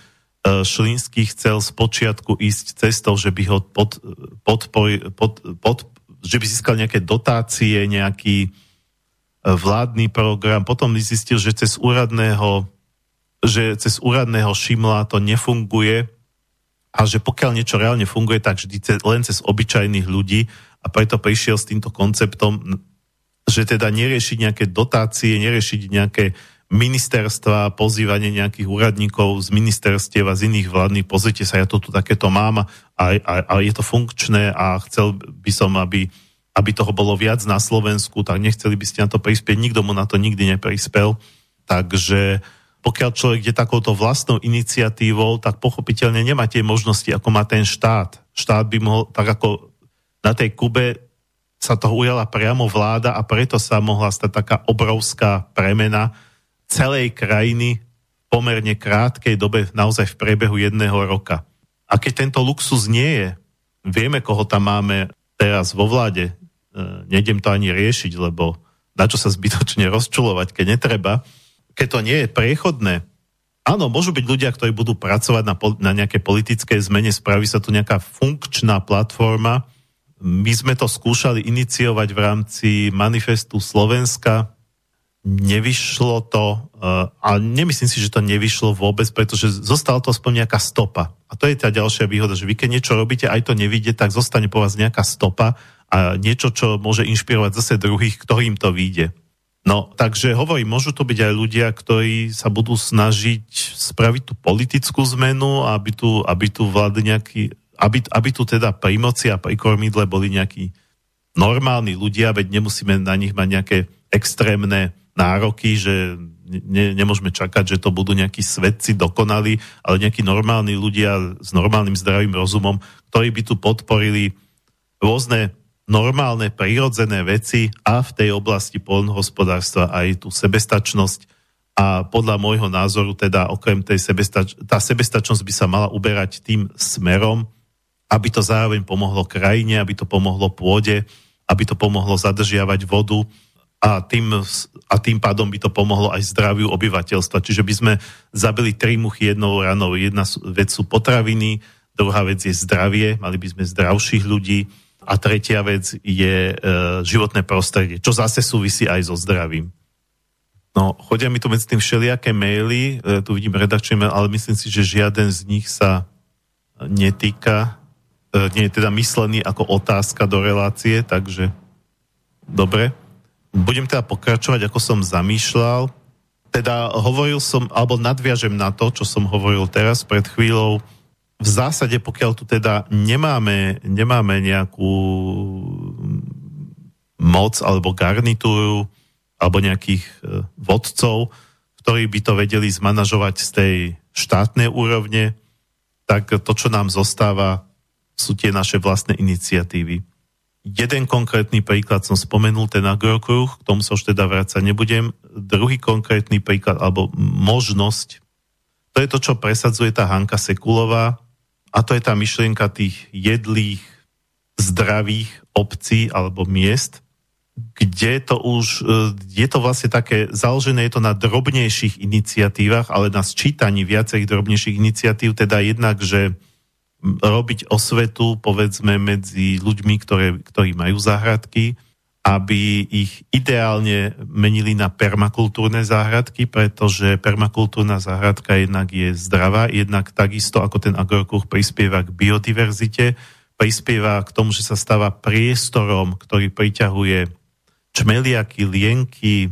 Šlínsky chcel z počiatku ísť cestou, že by ho pod, pod, pod, pod, že by získal nejaké dotácie, nejaký uh, vládny program, potom zistil, že cez úradného že cez úradného Šimla to nefunguje, a že pokiaľ niečo reálne funguje, tak vždy len cez obyčajných ľudí. A preto prišiel s týmto konceptom, že teda neriešiť nejaké dotácie, neriešiť nejaké ministerstva, pozývanie nejakých úradníkov z ministerstiev a z iných vládnych, pozrite sa, ja to tu takéto mám a, a, a je to funkčné a chcel by som, aby, aby toho bolo viac na Slovensku, tak nechceli by ste na to prispieť, nikto mu na to nikdy neprispel. Takže pokiaľ človek je takouto vlastnou iniciatívou, tak pochopiteľne nemá tie možnosti, ako má ten štát. Štát by mohol, tak ako na tej Kube sa toho ujala priamo vláda a preto sa mohla stať taká obrovská premena celej krajiny pomerne krátkej dobe, naozaj v priebehu jedného roka. A keď tento luxus nie je, vieme, koho tam máme teraz vo vláde, e, nejdem to ani riešiť, lebo na čo sa zbytočne rozčulovať, keď netreba, keď to nie je priechodné, Áno, môžu byť ľudia, ktorí budú pracovať na, na nejaké politické zmene, spraví sa tu nejaká funkčná platforma. My sme to skúšali iniciovať v rámci manifestu Slovenska, nevyšlo to uh, a nemyslím si, že to nevyšlo vôbec, pretože zostala to aspoň nejaká stopa. A to je tá ďalšia výhoda, že vy keď niečo robíte, aj to nevidie, tak zostane po vás nejaká stopa a niečo, čo môže inšpirovať zase druhých, ktorým to vyjde. No, takže hovorím, môžu to byť aj ľudia, ktorí sa budú snažiť spraviť tú politickú zmenu, aby tu, aby tu vládli nejaký, aby, aby tu teda pri moci a pri kormidle boli nejakí normálni ľudia, veď nemusíme na nich mať nejaké extrémne nároky, že ne, nemôžeme čakať, že to budú nejakí svedci dokonali, ale nejakí normálni ľudia s normálnym zdravým rozumom, ktorí by tu podporili rôzne normálne, prírodzené veci a v tej oblasti polnohospodárstva aj tú sebestačnosť. A podľa môjho názoru teda okrem tej sebestač- tá sebestačnosť by sa mala uberať tým smerom, aby to zároveň pomohlo krajine, aby to pomohlo pôde, aby to pomohlo zadržiavať vodu a tým, a tým pádom by to pomohlo aj zdraviu obyvateľstva. Čiže by sme zabili tri muchy jednou ranou. Jedna vec sú potraviny, druhá vec je zdravie, mali by sme zdravších ľudí, a tretia vec je e, životné prostredie, čo zase súvisí aj so zdravím. No, chodia mi tu medzi tým všelijaké maily, e, tu vidím redakčný mail, ale myslím si, že žiaden z nich sa netýka, e, nie je teda myslený ako otázka do relácie, takže dobre. Budem teda pokračovať, ako som zamýšľal. Teda hovoril som, alebo nadviažem na to, čo som hovoril teraz pred chvíľou, v zásade, pokiaľ tu teda nemáme, nemáme nejakú moc alebo garnitúru alebo nejakých e, vodcov, ktorí by to vedeli zmanažovať z tej štátnej úrovne, tak to, čo nám zostáva, sú tie naše vlastné iniciatívy. Jeden konkrétny príklad som spomenul, ten agrokruh, k tomu sa už teda vrácať nebudem. Druhý konkrétny príklad, alebo možnosť, to je to, čo presadzuje tá Hanka Sekulová, a to je tá myšlienka tých jedlých, zdravých obcí alebo miest, kde to už, e, je to vlastne také, založené je to na drobnejších iniciatívach, ale na sčítaní viacerých drobnejších iniciatív, teda jednak, že robiť osvetu, povedzme, medzi ľuďmi, ktoré, ktorí majú záhradky, aby ich ideálne menili na permakultúrne záhradky, pretože permakultúrna záhradka jednak je zdravá, jednak takisto ako ten agrokruh prispieva k biodiverzite, prispieva k tomu, že sa stáva priestorom, ktorý priťahuje čmeliaky, lienky, e,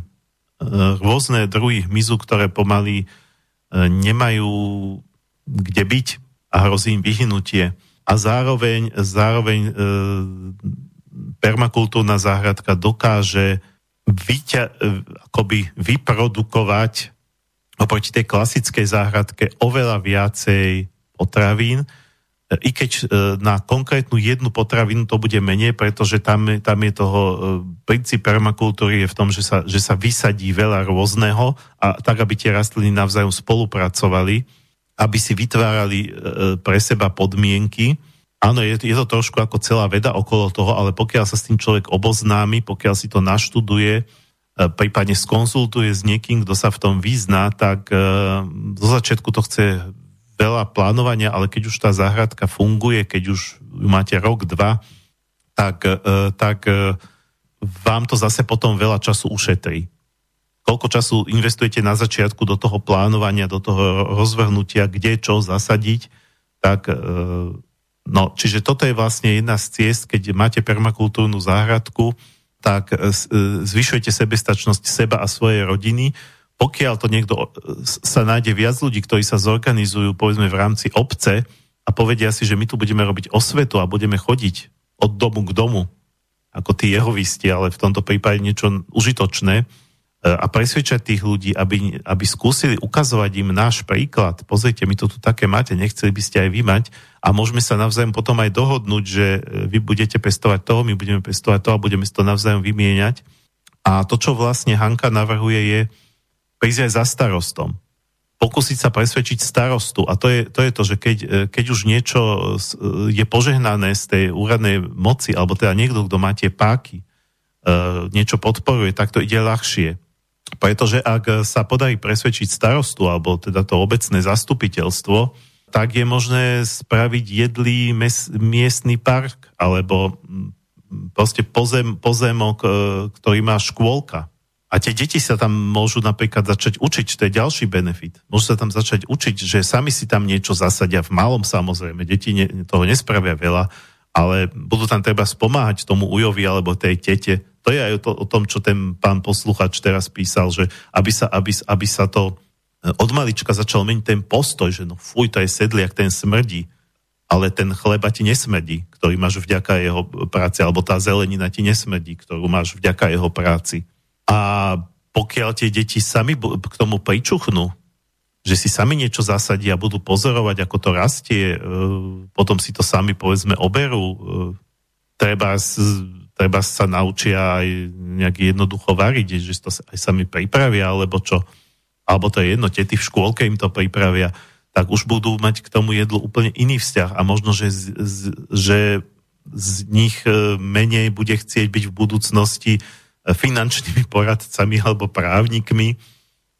rôzne druhy hmyzu, ktoré pomaly e, nemajú kde byť a hrozí im vyhnutie. A zároveň, zároveň e, permakultúrna záhradka dokáže vyťa, akoby vyprodukovať oproti tej klasickej záhradke oveľa viacej potravín, i keď e, na konkrétnu jednu potravinu to bude menej, pretože tam, tam je toho, e, princíp permakultúry je v tom, že sa, že sa vysadí veľa rôzneho a tak, aby tie rastliny navzájom spolupracovali, aby si vytvárali e, pre seba podmienky, Áno, je, je to trošku ako celá veda okolo toho, ale pokiaľ sa s tým človek oboznámi, pokiaľ si to naštuduje, e, prípadne skonsultuje s niekým, kto sa v tom vyzná, tak e, do začiatku to chce veľa plánovania, ale keď už tá záhradka funguje, keď už máte rok, dva, tak, e, tak vám to zase potom veľa času ušetrí. Koľko času investujete na začiatku do toho plánovania, do toho rozvrhnutia, kde čo zasadiť, tak No, čiže toto je vlastne jedna z ciest, keď máte permakultúrnu záhradku, tak e, e, zvyšujete sebestačnosť seba a svojej rodiny. Pokiaľ to niekto e, sa nájde viac ľudí, ktorí sa zorganizujú povedzme v rámci obce a povedia si, že my tu budeme robiť osvetu a budeme chodiť od domu k domu, ako tí jehovisti, ale v tomto prípade niečo užitočné, a presvedčať tých ľudí, aby, aby skúsili ukazovať im náš príklad. Pozrite, my to tu také máte, nechceli by ste aj vy mať a môžeme sa navzájom potom aj dohodnúť, že e, vy budete pestovať toho, my budeme pestovať to a budeme si to navzájom vymieňať. A to, čo vlastne Hanka navrhuje, je prísť aj za starostom. pokúsiť sa presvedčiť starostu. A to je to, je to že keď, keď už niečo je požehnané z tej úradnej moci, alebo teda niekto, kto má tie páky, niečo podporuje, tak to ide ľahšie. Pretože ak sa podarí presvedčiť starostu, alebo teda to obecné zastupiteľstvo, tak je možné spraviť jedlý mes, miestny park, alebo proste pozem, pozemok, ktorý má škôlka a tie deti sa tam môžu napríklad začať učiť, to je ďalší benefit. Môžu sa tam začať učiť, že sami si tam niečo zasadia v malom samozrejme. Deti ne, toho nespravia veľa, ale budú tam treba spomáhať tomu ujovi alebo tej tete. To je aj to, o tom, čo ten pán posluchač teraz písal, že aby sa, aby, aby sa to e, od malička začal meniť ten postoj, že no fuj, to je sedliak, ten smrdí, ale ten chleba ti nesmrdí, ktorý máš vďaka jeho práci, alebo tá zelenina ti nesmrdí, ktorú máš vďaka jeho práci. A pokiaľ tie deti sami k tomu pričuchnú, že si sami niečo zasadia budú pozorovať, ako to rastie, e, potom si to sami povedzme oberú, e, treba, treba sa naučia aj nejak jednoducho variť, že to aj sami pripravia, alebo čo, alebo to je jedno, tety v škôlke im to pripravia, tak už budú mať k tomu jedlu úplne iný vzťah a možno, že, že z nich e, menej bude chcieť byť v budúcnosti finančnými poradcami alebo právnikmi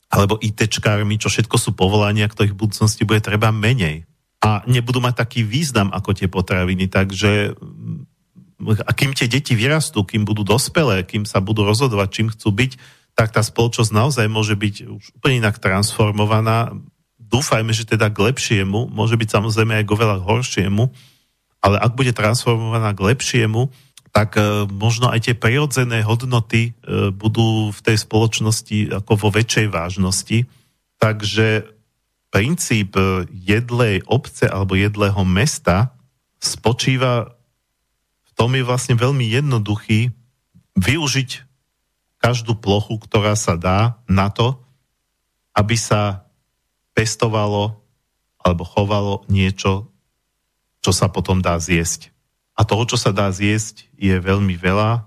alebo ITčkármi, čo všetko sú povolania, ktorých v budúcnosti bude treba menej. A nebudú mať taký význam ako tie potraviny, takže a kým tie deti vyrastú, kým budú dospelé, kým sa budú rozhodovať, čím chcú byť, tak tá spoločnosť naozaj môže byť už úplne inak transformovaná. Dúfajme, že teda k lepšiemu, môže byť samozrejme aj k oveľa horšiemu, ale ak bude transformovaná k lepšiemu, tak e, možno aj tie prirodzené hodnoty e, budú v tej spoločnosti ako vo väčšej vážnosti. Takže princíp e, jedlej obce alebo jedlého mesta spočíva tom je vlastne veľmi jednoduchý využiť každú plochu, ktorá sa dá na to, aby sa pestovalo alebo chovalo niečo, čo sa potom dá zjesť. A toho, čo sa dá zjesť, je veľmi veľa. E,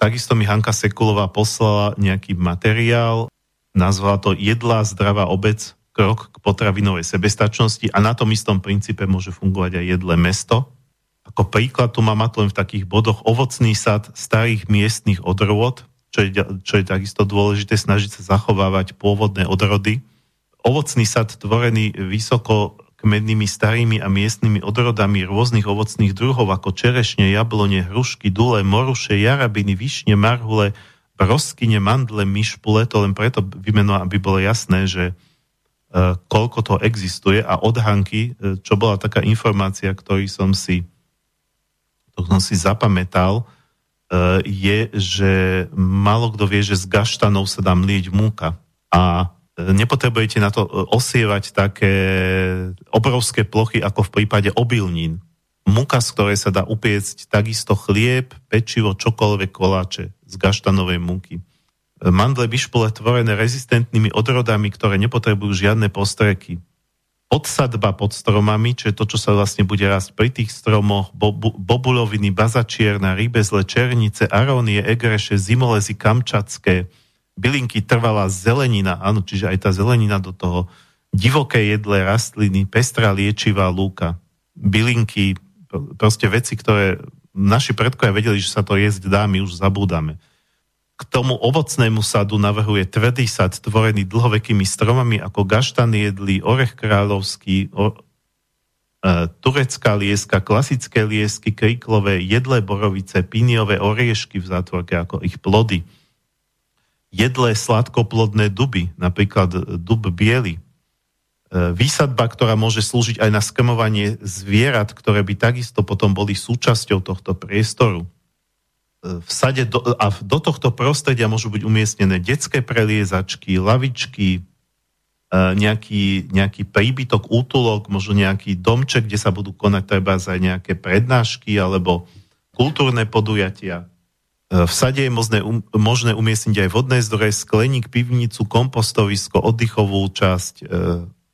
takisto mi Hanka Sekulová poslala nejaký materiál, nazvala to Jedlá zdravá obec, krok k potravinovej sebestačnosti a na tom istom princípe môže fungovať aj jedle mesto. Ako príklad tu mám len v takých bodoch ovocný sad starých miestnych odrôd, čo je, čo je takisto dôležité, snažiť sa zachovávať pôvodné odrody. Ovocný sad tvorený vysoko kmennými starými a miestnymi odrodami rôznych ovocných druhov ako čerešne, jablone, hrušky, dule, moruše, jarabiny, višne, marhule, broskyne, mandle, myšpule, to len preto vymeno, aby bolo jasné, že e, koľko to existuje a odhanky, e, čo bola taká informácia, ktorý som si, to som si zapamätal, e, je, že málo kto vie, že z gaštanov sa dá mlieť múka. A nepotrebujete na to e, osievať také obrovské plochy ako v prípade obilnín. Muka, z ktorej sa dá upiecť takisto chlieb, pečivo, čokoľvek koláče z gaštanovej múky. Mandle bišpule tvorené rezistentnými odrodami, ktoré nepotrebujú žiadne postreky. Podsadba pod stromami, čo je to, čo sa vlastne bude rásť pri tých stromoch, bobu, bobuloviny, bazačierna, rybezle, černice, arónie, egreše, zimolezy, kamčatské, bylinky trvalá zelenina, áno, čiže aj tá zelenina do toho, divoké jedle, rastliny, pestrá liečivá lúka, bylinky, proste veci, ktoré naši predkovia vedeli, že sa to jesť dá, my už zabúdame. K tomu ovocnému sadu navrhuje tvrdý sad, tvorený dlhovekými stromami ako gaštany jedli, orech kráľovský, o, e, turecká lieska, klasické liesky, kríklové, jedlé borovice, píniové oriešky v zátvorke ako ich plody – jedlé sladkoplodné duby, napríklad dub biely. E, výsadba, ktorá môže slúžiť aj na skrmovanie zvierat, ktoré by takisto potom boli súčasťou tohto priestoru. V sade do, a do tohto prostredia môžu byť umiestnené detské preliezačky, lavičky, e, nejaký, nejaký príbytok, útulok, možno nejaký domček, kde sa budú konať treba aj nejaké prednášky alebo kultúrne podujatia. E, v sade je možné, um, možné umiestniť aj vodné zdroje, skleník, pivnicu, kompostovisko, oddychovú časť. E,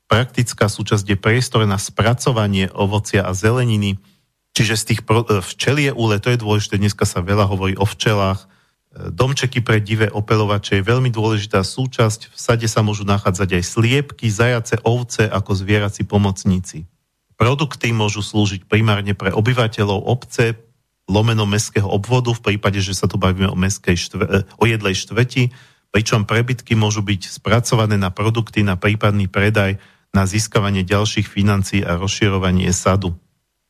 praktická súčasť je priestor na spracovanie ovocia a zeleniny. Čiže z tých e, včelie úle, to je dôležité, dneska sa veľa hovorí o včelách. domčeky pre divé opelovače je veľmi dôležitá súčasť. V sade sa môžu nachádzať aj sliepky, zajace, ovce ako zvierací pomocníci. Produkty môžu slúžiť primárne pre obyvateľov obce, lomeno mestského obvodu, v prípade, že sa tu bavíme o, meskej štve, e, o jedlej štveti, pričom prebytky môžu byť spracované na produkty na prípadný predaj, na získavanie ďalších financií a rozširovanie sadu.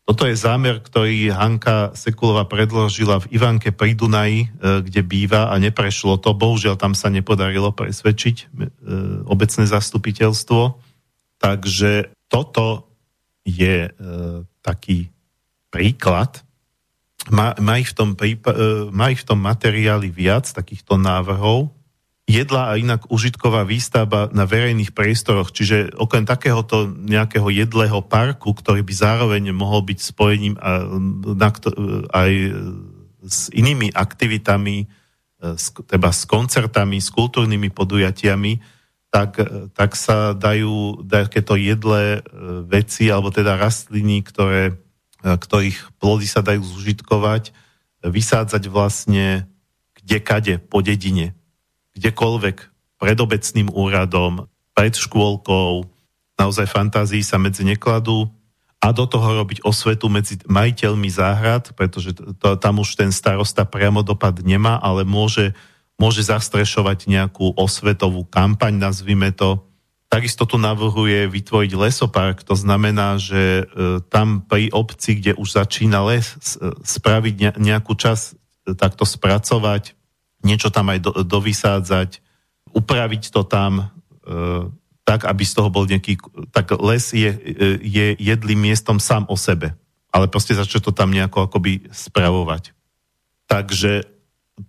Toto je zámer, ktorý Hanka Sekulová predložila v Ivanke pri Dunaji, e, kde býva a neprešlo to. Bohužiaľ tam sa nepodarilo presvedčiť e, obecné zastupiteľstvo. Takže toto je taký príklad má, má, ich v tom, prípa, e, má ich v tom materiáli viac takýchto návrhov. Jedla a inak užitková výstavba na verejných priestoroch, čiže okrem takéhoto nejakého jedlého parku, ktorý by zároveň mohol byť spojením na, aj s inými aktivitami, e, teda s koncertami, s kultúrnymi podujatiami, tak, tak sa dajú takéto jedlé e, veci, alebo teda rastliny, ktoré ktorých plody sa dajú zužitkovať, vysádzať vlastne kdekade po dedine, kdekoľvek, pred obecným úradom, pred škôlkou, naozaj fantázii sa medzi nekladú a do toho robiť osvetu medzi majiteľmi záhrad, pretože to, tam už ten starosta priamo dopad nemá, ale môže, môže zastrešovať nejakú osvetovú kampaň, nazvime to, Takisto tu navrhuje vytvoriť lesopark, to znamená, že e, tam pri obci, kde už začína les, e, spraviť nejakú čas, e, takto spracovať, niečo tam aj do, dovysádzať, upraviť to tam tak, aby z toho bol nejaký... Tak les je, je jedlým miestom sám o sebe, ale proste začne to tam nejako akoby spravovať. Takže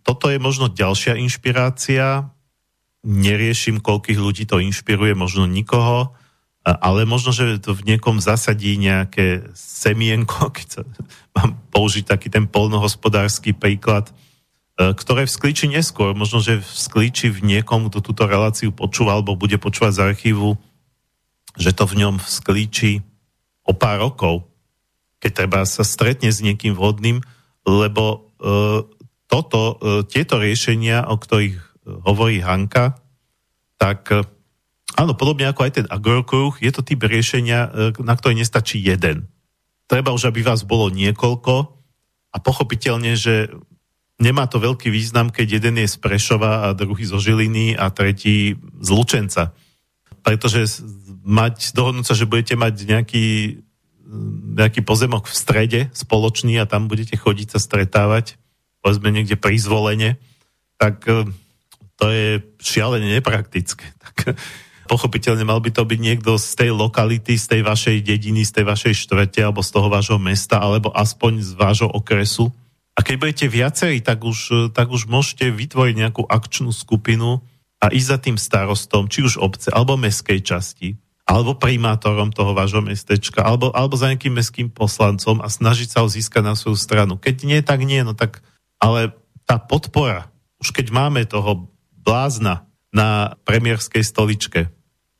toto je možno ďalšia inšpirácia, neriešim, koľkých ľudí to inšpiruje, možno nikoho, ale možno, že to v niekom zasadí nejaké semienko, keď sa, mám použiť taký ten polnohospodársky príklad, e, ktoré vzklíči neskôr. Možno, že vzklíči v niekom, kto túto reláciu počúva alebo bude počúvať z archívu, že to v ňom vzklíči o pár rokov, keď treba sa stretne s niekým vhodným, lebo e, toto, e, tieto riešenia, o ktorých hovorí Hanka, tak e, áno, podobne ako aj ten agrokruh, je to typ riešenia, e, na ktoré nestačí jeden. Treba už, aby vás bolo niekoľko a pochopiteľne, že nemá to veľký význam, keď jeden je z Prešova a druhý zo Žiliny a tretí z Lučenca. Pretože mať, dohodnúť sa, že budete mať nejaký, nejaký pozemok v strede spoločný a tam budete chodiť sa stretávať, povedzme niekde pri zvolenie, tak e, to je šialene nepraktické. Tak pochopiteľne mal by to byť niekto z tej lokality, z tej vašej dediny, z tej vašej štvrte alebo z toho vášho mesta, alebo aspoň z vášho okresu. A keď budete viacerí, tak už, tak už môžete vytvoriť nejakú akčnú skupinu a ísť za tým starostom, či už obce, alebo meskej časti, alebo primátorom toho vášho mestečka, alebo, alebo za nejakým mestským poslancom a snažiť sa ho získať na svoju stranu. Keď nie, tak nie, no tak, ale tá podpora, už keď máme toho blázna na premiérskej stoličke.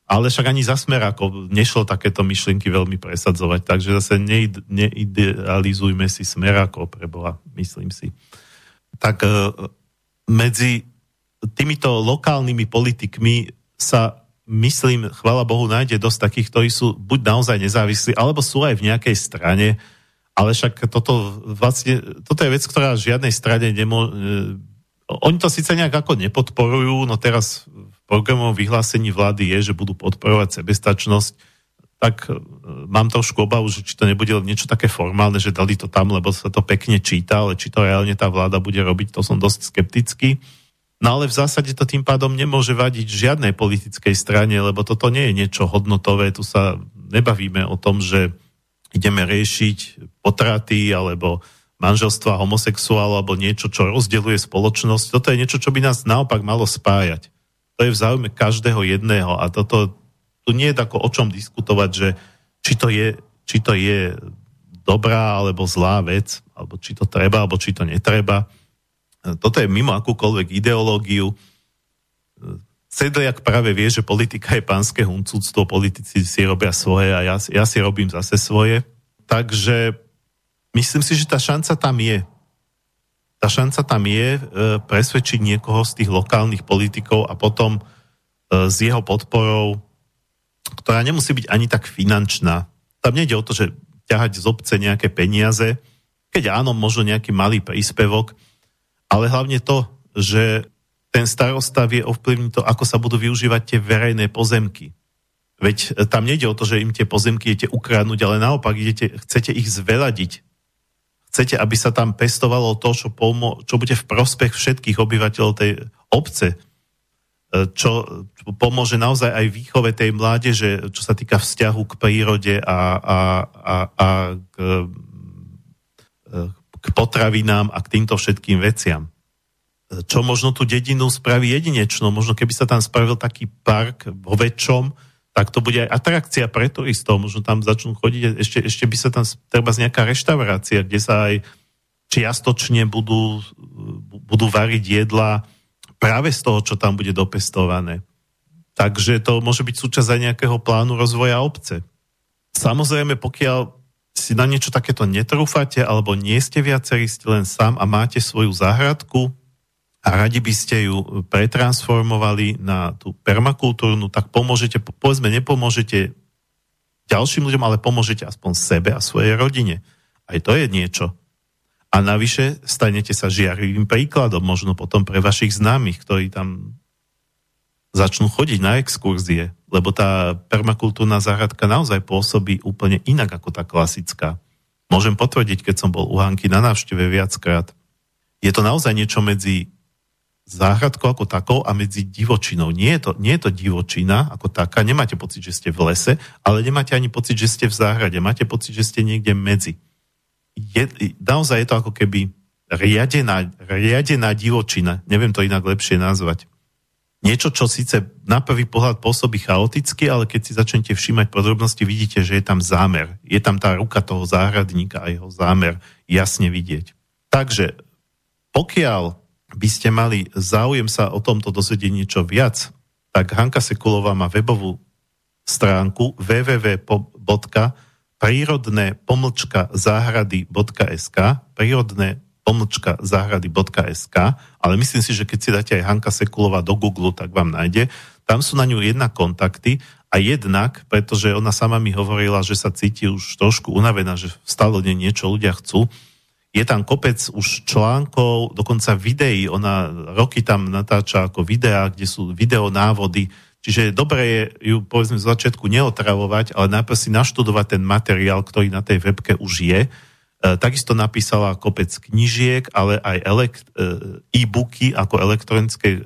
Ale však ani za Smerákov nešlo takéto myšlienky veľmi presadzovať, takže zase neidealizujme si Smerákov pre Boha, myslím si. Tak e, medzi týmito lokálnymi politikmi sa myslím, chvala Bohu, nájde dosť takých, ktorí sú buď naozaj nezávislí, alebo sú aj v nejakej strane, ale však toto vlastne, toto je vec, ktorá v žiadnej strane nemô, oni to síce nejak ako nepodporujú, no teraz programovom vyhlásení vlády je, že budú podporovať sebestačnosť, tak e, mám trošku obavu, že či to nebude niečo také formálne, že dali to tam, lebo sa to pekne číta, ale či to reálne tá vláda bude robiť, to som dosť skeptický. No ale v zásade to tým pádom nemôže vadiť žiadnej politickej strane, lebo toto nie je niečo hodnotové, tu sa nebavíme o tom, že ideme riešiť potraty alebo manželstva homosexuálov alebo niečo, čo rozdeluje spoločnosť. Toto je niečo, čo by nás naopak malo spájať. To je v záujme každého jedného a toto tu nie je tako o čom diskutovať, že či to je, či to je dobrá alebo zlá vec, alebo či to treba, alebo či to netreba. Toto je mimo akúkoľvek ideológiu. Sedliak práve vie, že politika je pánske huncúctvo, politici si robia svoje a ja, ja si robím zase svoje. Takže myslím si, že tá šanca tam je. Tá šanca tam je e, presvedčiť niekoho z tých lokálnych politikov a potom e, s jeho podporou, ktorá nemusí byť ani tak finančná. Tam nejde o to, že ťahať z obce nejaké peniaze, keď áno, možno nejaký malý príspevok, ale hlavne to, že ten starosta vie ovplyvniť to, ako sa budú využívať tie verejné pozemky. Veď e, tam nejde o to, že im tie pozemky idete ukradnúť, ale naopak idete, chcete ich zveladiť chcete, aby sa tam pestovalo to, čo, pomo- čo bude v prospech všetkých obyvateľov tej obce, e, čo pomôže naozaj aj výchove tej mládeže, čo sa týka vzťahu k prírode a, a, a, a k, e, k potravinám a k týmto všetkým veciam. E, čo možno tú dedinu spraví jedinečnou, možno keby sa tam spravil taký park vo väčšom, tak to bude aj atrakcia pre turistov. Možno tam začnú chodiť, ešte, ešte by sa tam treba z nejaká reštaurácia, kde sa aj čiastočne budú, budú variť jedla práve z toho, čo tam bude dopestované. Takže to môže byť súčasť aj nejakého plánu rozvoja obce. Samozrejme, pokiaľ si na niečo takéto netrúfate, alebo nie ste viacerí, ste len sám a máte svoju záhradku, a radi by ste ju pretransformovali na tú permakultúrnu, tak pomôžete, povedzme, nepomôžete ďalším ľuďom, ale pomôžete aspoň sebe a svojej rodine. Aj to je niečo. A navyše stanete sa žiarivým príkladom, možno potom pre vašich známych, ktorí tam začnú chodiť na exkurzie, lebo tá permakultúrna záhradka naozaj pôsobí úplne inak ako tá klasická. Môžem potvrdiť, keď som bol u Hanky na návšteve viackrát. Je to naozaj niečo medzi záhradkou ako takou a medzi divočinou. Nie je, to, nie je to divočina ako taká, nemáte pocit, že ste v lese, ale nemáte ani pocit, že ste v záhrade, máte pocit, že ste niekde medzi. Je, naozaj je to ako keby riadená, riadená divočina, neviem to inak lepšie nazvať. Niečo, čo síce na prvý pohľad pôsobí chaoticky, ale keď si začnete všímať podrobnosti, vidíte, že je tam zámer. Je tam tá ruka toho záhradníka a jeho zámer jasne vidieť. Takže pokiaľ by ste mali záujem sa o tomto dozvedieť niečo viac, tak Hanka Sekulová má webovú stránku www.prírodné pomlčka záhrady.sk prírodné pomlčka záhrady.sk ale myslím si, že keď si dáte aj Hanka Sekulová do Google, tak vám nájde. Tam sú na ňu jedna kontakty a jednak, pretože ona sama mi hovorila, že sa cíti už trošku unavená, že stále niečo ľudia chcú, je tam kopec už článkov, dokonca videí, ona roky tam natáča ako videá, kde sú videonávody, čiže je dobré je ju povedzme z začiatku neotravovať, ale najprv si naštudovať ten materiál, ktorý na tej webke už je. E, takisto napísala kopec knižiek, ale aj elekt, e, e-booky ako elektronické e,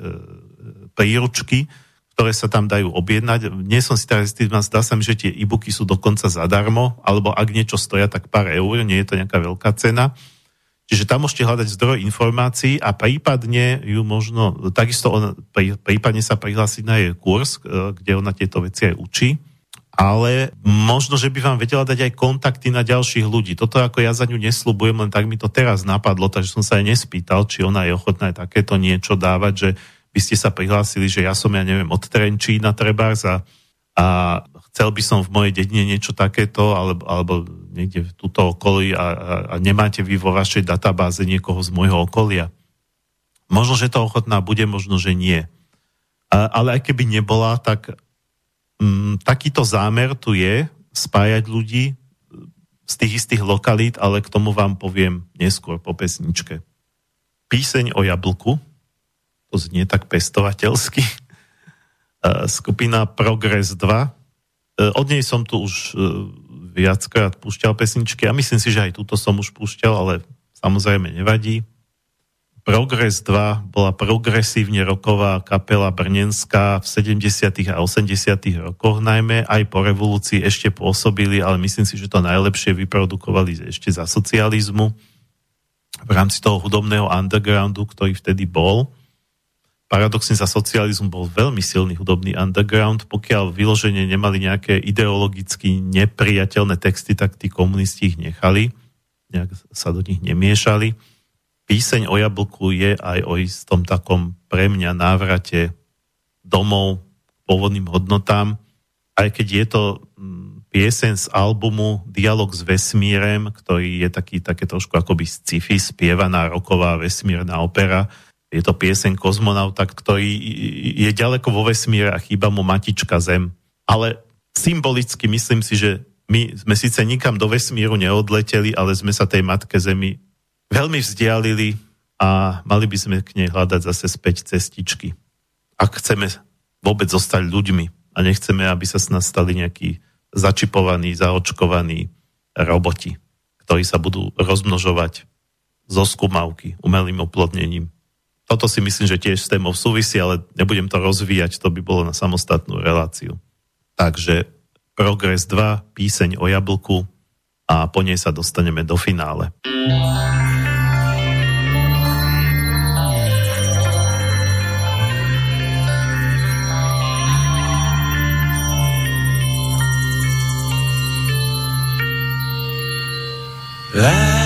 príručky, ktoré sa tam dajú objednať. Nie som si teraz istý, zdá sa mi, že tie e-booky sú dokonca zadarmo, alebo ak niečo stoja, tak pár eur, nie je to nejaká veľká cena. Čiže tam môžete hľadať zdroj informácií a prípadne ju možno, takisto on, prípadne sa prihlásiť na jej kurz, e, kde ona tieto veci aj učí. Ale možno, že by vám vedela dať aj kontakty na ďalších ľudí. Toto ako ja za ňu nesľubujem, len tak mi to teraz napadlo, takže som sa aj nespýtal, či ona je ochotná aj takéto niečo dávať, že by ste sa prihlásili, že ja som, ja neviem, od Trenčína trebárs a, a chcel by som v mojej dedine niečo takéto, alebo, alebo niekde v túto okolí a, a, a nemáte vy vo vašej databáze niekoho z môjho okolia. Možno, že to ochotná bude, možno, že nie. A, ale aj keby nebola, tak mm, takýto zámer tu je spájať ľudí z tých istých lokalít, ale k tomu vám poviem neskôr po pesničke. Píseň o jablku, to znie tak pestovateľsky, skupina Progress 2, E, od nej som tu už e, viackrát púšťal pesničky a myslím si, že aj túto som už púšťal, ale samozrejme nevadí. Progress 2 bola progresívne roková kapela brnenská v 70. a 80. rokoch najmä, aj po revolúcii ešte pôsobili, ale myslím si, že to najlepšie vyprodukovali ešte za socializmu v rámci toho hudobného undergroundu, ktorý vtedy bol paradoxne za socializmu bol veľmi silný hudobný underground. Pokiaľ vyloženie nemali nejaké ideologicky nepriateľné texty, tak tí komunisti ich nechali, nejak sa do nich nemiešali. Píseň o jablku je aj o istom takom pre mňa návrate domov k pôvodným hodnotám, aj keď je to mm, piesen z albumu Dialog s vesmírem, ktorý je taký, také trošku akoby sci-fi, spievaná roková vesmírna opera. Je to piesen kozmonauta, ktorý je ďaleko vo vesmíre a chýba mu matička Zem. Ale symbolicky myslím si, že my sme síce nikam do vesmíru neodleteli, ale sme sa tej matke Zemi veľmi vzdialili a mali by sme k nej hľadať zase späť cestičky. Ak chceme vôbec zostať ľuďmi a nechceme, aby sa s nás stali nejakí začipovaní, zaočkovaní roboti, ktorí sa budú rozmnožovať zo skúmavky umelým oplodnením. Toto si myslím, že tiež s témou súvisí, ale nebudem to rozvíjať, to by bolo na samostatnú reláciu. Takže Progres 2, píseň o jablku a po nej sa dostaneme do finále. Léto,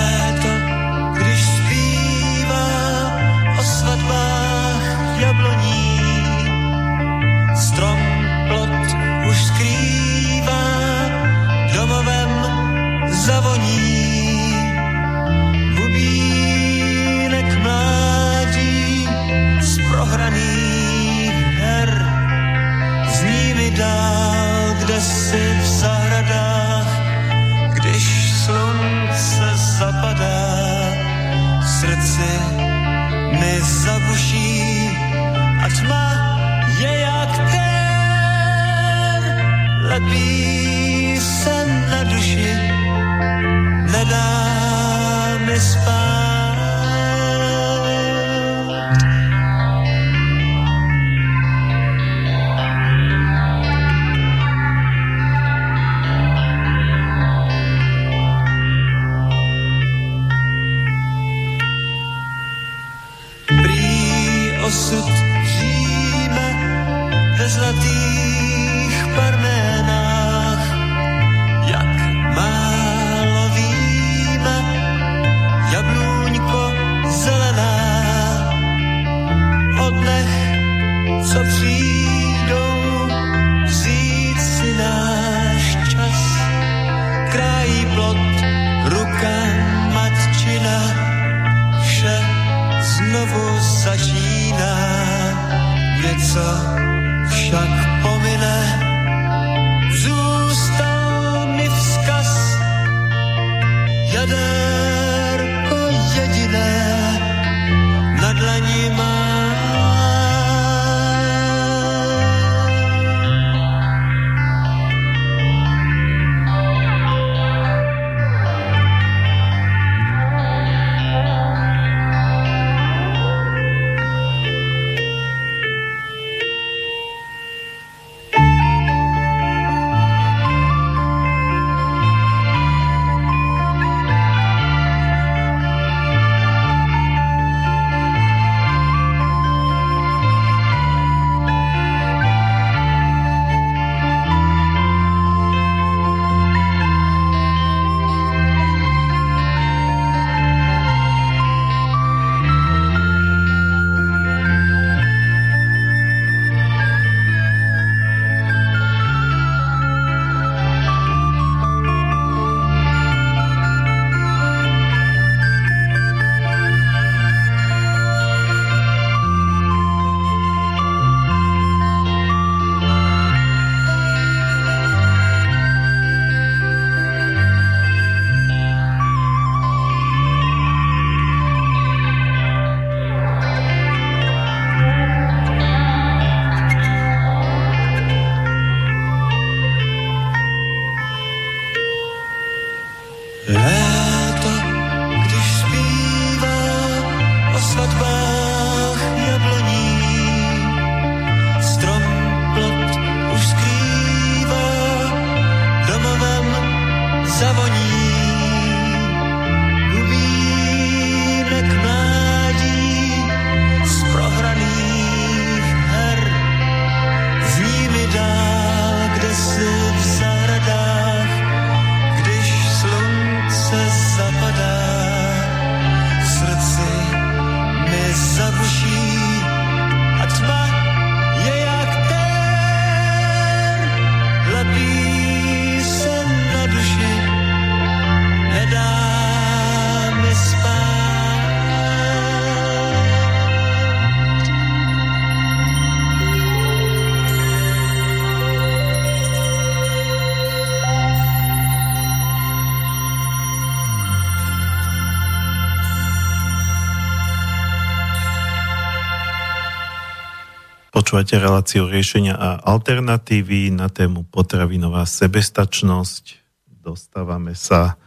Počúvate reláciu riešenia a alternatívy na tému potravinová sebestačnosť. Dostávame sa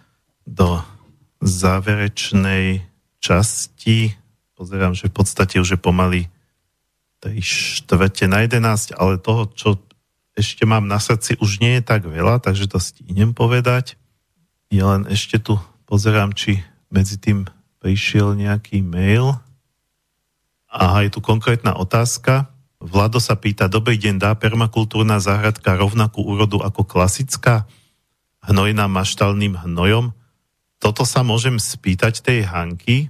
do záverečnej časti. Pozerám, že v podstate už je pomaly tej štvrte na 11, ale toho, čo ešte mám na srdci, už nie je tak veľa, takže to stínem povedať. Ja len ešte tu pozerám, či medzi tým prišiel nejaký mail. Aha, je tu konkrétna otázka. Vlado sa pýta, dobrý deň, dá permakultúrna záhradka rovnakú úrodu ako klasická hnojná maštalným hnojom? Toto sa môžem spýtať tej Hanky,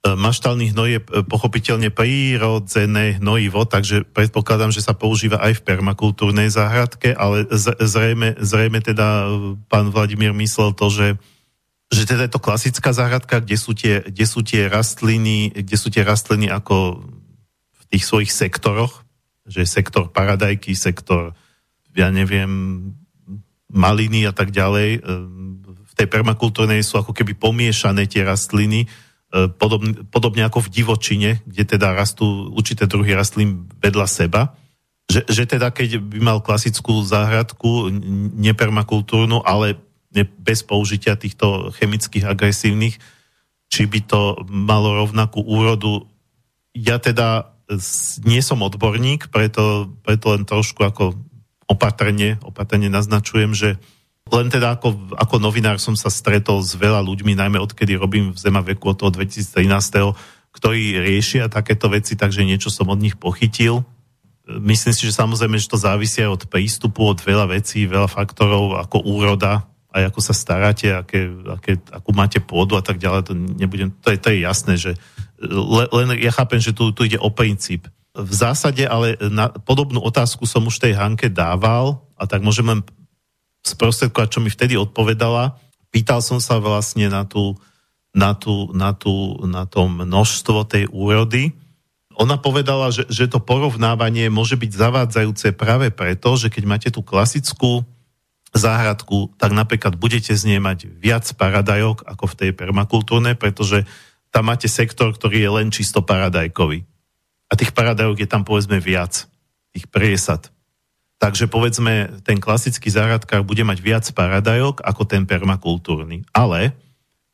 E, maštálny hnoj je e, pochopiteľne prírodzené hnojivo, takže predpokladám, že sa používa aj v permakultúrnej záhradke, ale zrejme, zrejme teda e, pán Vladimír myslel to, že že teda je to klasická záhradka, kde sú, tie, kde sú tie rastliny, kde sú tie rastliny ako tých svojich sektoroch, že sektor paradajky, sektor, ja neviem, maliny a tak ďalej. V tej permakultúrnej sú ako keby pomiešané tie rastliny, E, podobne, podobne ako v divočine, kde teda rastú určité druhy rastlín vedľa seba, že, že teda keď by mal klasickú záhradku, nepermakultúrnu, ale bez použitia týchto chemických agresívnych, či by to malo rovnakú úrodu. Ja teda nie som odborník, preto, preto len trošku ako opatrne, opatrne naznačujem, že len teda ako, ako novinár som sa stretol s veľa ľuďmi, najmä odkedy robím v Zema veku od toho 2013, ktorí riešia takéto veci, takže niečo som od nich pochytil. Myslím si, že samozrejme, že to závisí aj od prístupu, od veľa vecí, veľa faktorov, ako úroda, aj ako sa staráte, aké, aké, akú máte pôdu a tak ďalej, to, nebudem, to, je, to je jasné, že len ja chápem, že tu, tu ide o princíp. V zásade ale na podobnú otázku som už tej Hanke dával a tak môžem len sprostredkovať, čo mi vtedy odpovedala. Pýtal som sa vlastne na, tú, na, tú, na, tú, na to množstvo tej úrody. Ona povedala, že, že to porovnávanie môže byť zavádzajúce práve preto, že keď máte tú klasickú záhradku, tak napríklad budete z nej mať viac paradajok ako v tej permakultúrnej, pretože tam máte sektor, ktorý je len čisto paradajkový. A tých paradajok je tam povedzme viac, tých priesad. Takže povedzme, ten klasický záhradkár bude mať viac paradajok ako ten permakultúrny. Ale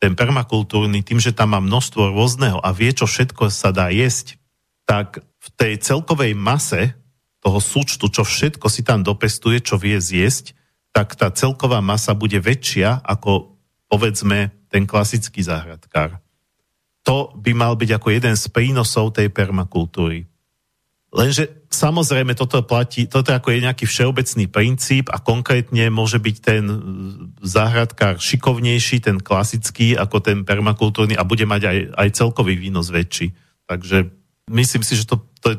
ten permakultúrny, tým, že tam má množstvo rôzneho a vie, čo všetko sa dá jesť, tak v tej celkovej mase toho súčtu, čo všetko si tam dopestuje, čo vie zjesť, tak tá celková masa bude väčšia ako povedzme ten klasický záhradkár. To by mal byť ako jeden z prínosov tej permakultúry. Lenže samozrejme toto platí, toto ako je nejaký všeobecný princíp a konkrétne môže byť ten záhradkár šikovnejší, ten klasický, ako ten permakultúrny a bude mať aj, aj celkový výnos väčší. Takže myslím si, že to, to je,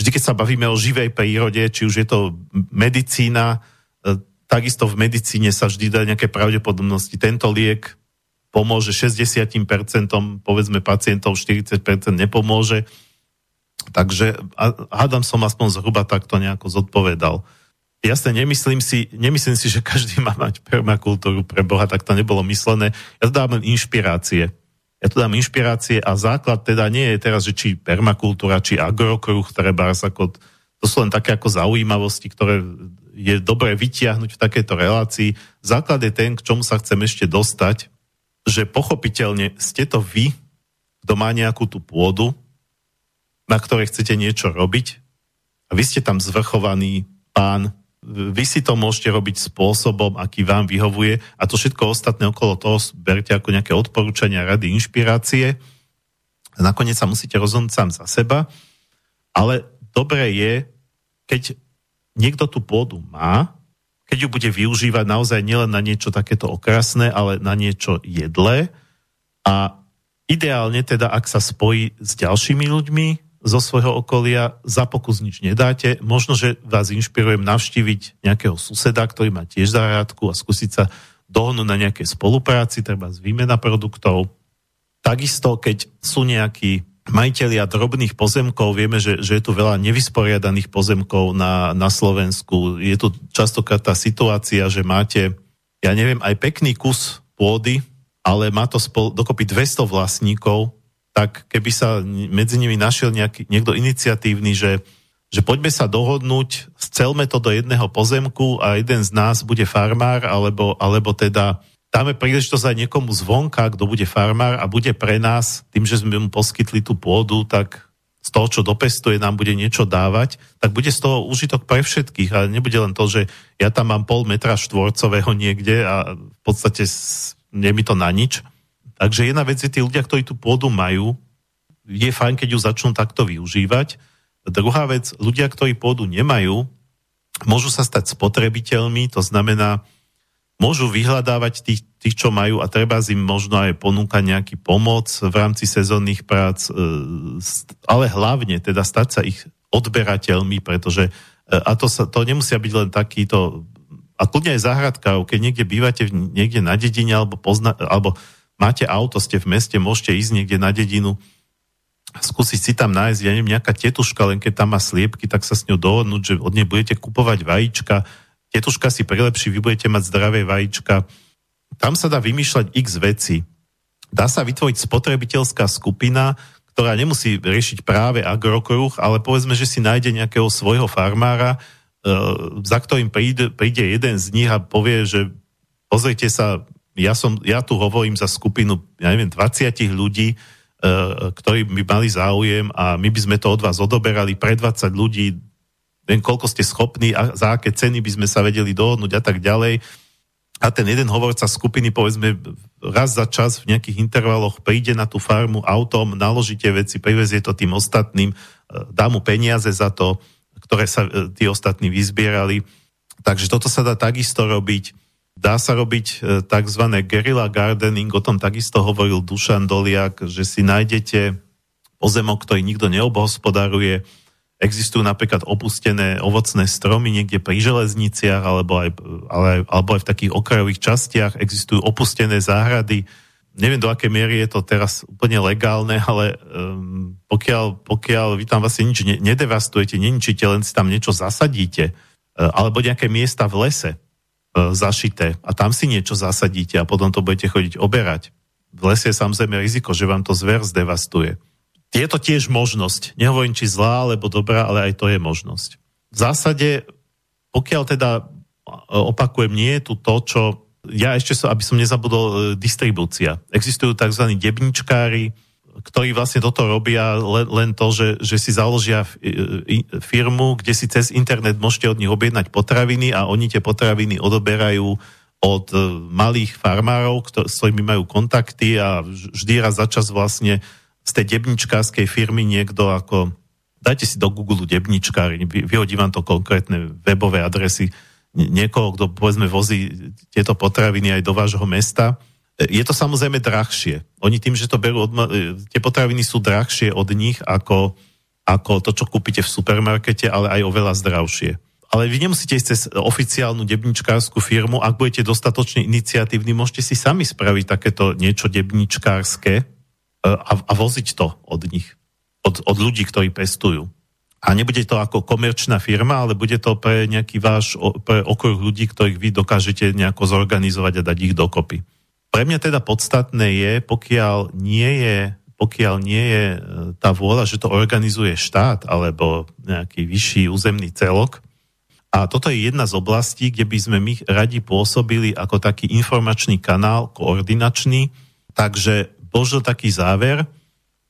vždy keď sa bavíme o živej prírode, či už je to medicína, e, takisto v medicíne sa vždy dá nejaké pravdepodobnosti. Tento liek pomôže 60%, povedzme pacientov 40% nepomôže Takže hádam som aspoň zhruba takto nejako zodpovedal. Jasne, nemyslím si, nemyslím si, že každý má mať permakultúru pre Boha, tak to nebolo myslené. Ja to dám len inšpirácie. Ja tu dám inšpirácie a základ teda nie je teraz, že či permakultúra, či agrokruh, treba ako, to sú len také ako zaujímavosti, ktoré je dobré vytiahnuť v takejto relácii. Základ je ten, k čomu sa chcem ešte dostať, že pochopiteľne ste to vy, kto má nejakú tú pôdu, na ktorej chcete niečo robiť a vy ste tam zvrchovaný pán, vy si to môžete robiť spôsobom, aký vám vyhovuje a to všetko ostatné okolo toho berte ako nejaké odporúčania, rady, inšpirácie. A nakoniec sa musíte rozhodnúť sám za seba, ale dobré je, keď niekto tú pôdu má, keď ju bude využívať naozaj nielen na niečo takéto okrasné, ale na niečo jedlé a ideálne teda, ak sa spojí s ďalšími ľuďmi, zo svojho okolia, za pokus nič nedáte. Možno, že vás inšpirujem navštíviť nejakého suseda, ktorý má tiež záhradku a skúsiť sa dohnúť na nejakej spolupráci, treba z výmena produktov. Takisto, keď sú nejakí majiteľia drobných pozemkov, vieme, že, že je tu veľa nevysporiadaných pozemkov na, na Slovensku. Je tu častokrát tá situácia, že máte, ja neviem, aj pekný kus pôdy, ale má to spol, dokopy 200 vlastníkov, tak keby sa medzi nimi našiel nejaký, niekto iniciatívny, že že poďme sa dohodnúť, scelme to do jedného pozemku a jeden z nás bude farmár, alebo, alebo teda dáme príležitosť aj niekomu zvonka, kto bude farmár a bude pre nás, tým, že sme mu poskytli tú pôdu, tak z toho, čo dopestuje, nám bude niečo dávať, tak bude z toho užitok pre všetkých. A nebude len to, že ja tam mám pol metra štvorcového niekde a v podstate nie mi to na nič. Takže jedna vec je, tí ľudia, ktorí tú pôdu majú, je fajn, keď ju začnú takto využívať. Druhá vec, ľudia, ktorí pôdu nemajú, môžu sa stať spotrebiteľmi, to znamená, môžu vyhľadávať tých, tých, čo majú a treba im možno aj ponúkať nejaký pomoc v rámci sezónnych prác, e, ale hlavne teda stať sa ich odberateľmi, pretože e, a to, sa, to nemusia byť len takýto a kľudne aj záhradka, keď niekde bývate niekde na dedine alebo, pozna, alebo máte auto, ste v meste, môžete ísť niekde na dedinu, skúsiť si tam nájsť, ja neviem, nejaká tetuška, len keď tam má sliepky, tak sa s ňou dohodnúť, že od nej budete kupovať vajíčka, tetuška si prilepší, vy budete mať zdravé vajíčka. Tam sa dá vymýšľať x veci. Dá sa vytvoriť spotrebiteľská skupina, ktorá nemusí riešiť práve agrokruh, ale povedzme, že si nájde nejakého svojho farmára, e, za ktorým príde, príde jeden z nich a povie, že pozrite sa, ja, som, ja tu hovorím za skupinu, ja neviem, 20 ľudí, Eh, ktorí by mali záujem a my by sme to od vás odoberali pre 20 ľudí, viem, koľko ste schopní a za aké ceny by sme sa vedeli dohodnúť a tak ďalej. A ten jeden hovorca skupiny, povedzme, raz za čas v nejakých intervaloch príde na tú farmu autom, naloží tie veci, privezie to tým ostatným, eh, dá mu peniaze za to, ktoré sa eh, tí ostatní vyzbierali. Takže toto sa dá takisto robiť. Dá sa robiť e, tzv. guerrilla gardening, o tom takisto hovoril Dušan Doliak, že si nájdete pozemok, ktorý nikto neobhospodaruje. Existujú napríklad opustené ovocné stromy niekde pri železniciach alebo aj, ale, alebo aj v takých okrajových častiach. Existujú opustené záhrady. Neviem, do akej miery je to teraz úplne legálne, ale um, pokiaľ, pokiaľ vy tam vlastne nič nedevastujete, neničíte, len si tam niečo zasadíte, uh, alebo nejaké miesta v lese, E, zašité a tam si niečo zasadíte a potom to budete chodiť oberať. V lese je samozrejme riziko, že vám to zver zdevastuje. Je to tiež možnosť. Nehovorím, či zlá alebo dobrá, ale aj to je možnosť. V zásade, pokiaľ teda e, opakujem, nie je tu to, čo... Ja ešte, som, aby som nezabudol, e, distribúcia. Existujú tzv. debničkári, ktorí vlastne toto robia len, len to, že, že si založia firmu, kde si cez internet môžete od nich objednať potraviny a oni tie potraviny odoberajú od e, malých farmárov, s ktorými majú kontakty a vždy raz za čas vlastne z tej debničkárskej firmy niekto ako dajte si do Google debničkári, vyhodí vám to konkrétne webové adresy niekoho, kto povedzme vozí tieto potraviny aj do vášho mesta je to samozrejme drahšie. Oni tým, že to berú od, tie potraviny sú drahšie od nich ako, ako to, čo kúpite v supermarkete, ale aj oveľa zdravšie. Ale vy nemusíte ísť cez oficiálnu debničkárskú firmu, ak budete dostatočne iniciatívni, môžete si sami spraviť takéto niečo debničkárske e, a, a voziť to od nich, od, od ľudí, ktorí pestujú. A nebude to ako komerčná firma, ale bude to pre nejaký váš pre okruh ľudí, ktorých vy dokážete nejako zorganizovať a dať ich dokopy. Pre mňa teda podstatné je, pokiaľ nie je, pokiaľ nie je e, tá vôľa, že to organizuje štát alebo nejaký vyšší územný celok. A toto je jedna z oblastí, kde by sme my radi pôsobili ako taký informačný kanál, koordinačný. Takže možno taký záver,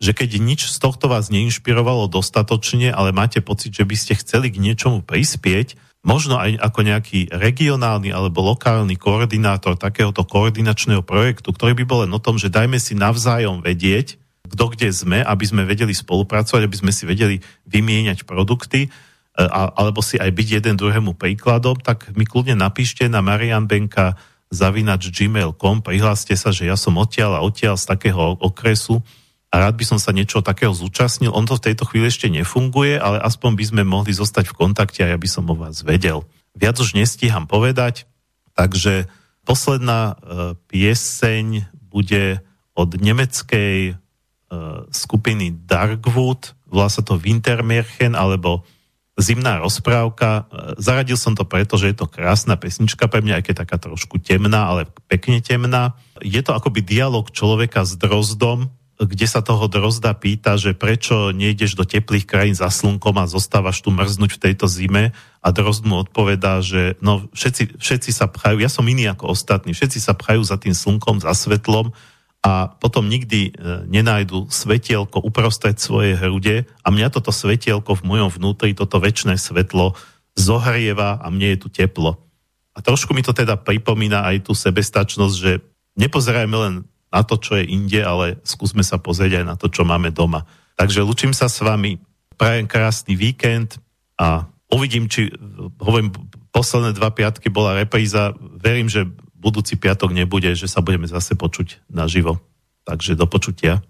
že keď nič z tohto vás neinšpirovalo dostatočne, ale máte pocit, že by ste chceli k niečomu prispieť, možno aj ako nejaký regionálny alebo lokálny koordinátor takéhoto koordinačného projektu, ktorý by bol len o tom, že dajme si navzájom vedieť, kto kde sme, aby sme vedeli spolupracovať, aby sme si vedeli vymieňať produkty, e, alebo si aj byť jeden druhému príkladom, tak mi kľudne napíšte na marianbenka zavinač gmail.com, prihláste sa, že ja som odtiaľ a odtiaľ z takého okresu, a rád by som sa niečo takého zúčastnil. On to v tejto chvíli ešte nefunguje, ale aspoň by sme mohli zostať v kontakte a ja by som o vás vedel. Viac už nestíham povedať, takže posledná e, pieseň bude od nemeckej e, skupiny Darkwood, volá sa to Wintermärchen alebo Zimná rozprávka. E, zaradil som to preto, že je to krásna pesnička pre mňa, aj keď taká trošku temná, ale pekne temná. Je to akoby dialog človeka s drozdom, kde sa toho drozda pýta, že prečo nejdeš do teplých krajín za slnkom a zostávaš tu mrznúť v tejto zime a drozd mu odpovedá, že no všetci, všetci sa pchajú, ja som iný ako ostatní, všetci sa pchajú za tým slnkom, za svetlom a potom nikdy e, nenájdu svetielko uprostred svojej hrude a mňa toto svetielko v mojom vnútri, toto väčšie svetlo zohrieva a mne je tu teplo. A trošku mi to teda pripomína aj tú sebestačnosť, že nepozerajme len na to, čo je inde, ale skúsme sa pozrieť aj na to, čo máme doma. Takže lučím sa s vami, prajem krásny víkend a uvidím, či, hovorím, posledné dva piatky bola repríza, verím, že budúci piatok nebude, že sa budeme zase počuť naživo. Takže do počutia.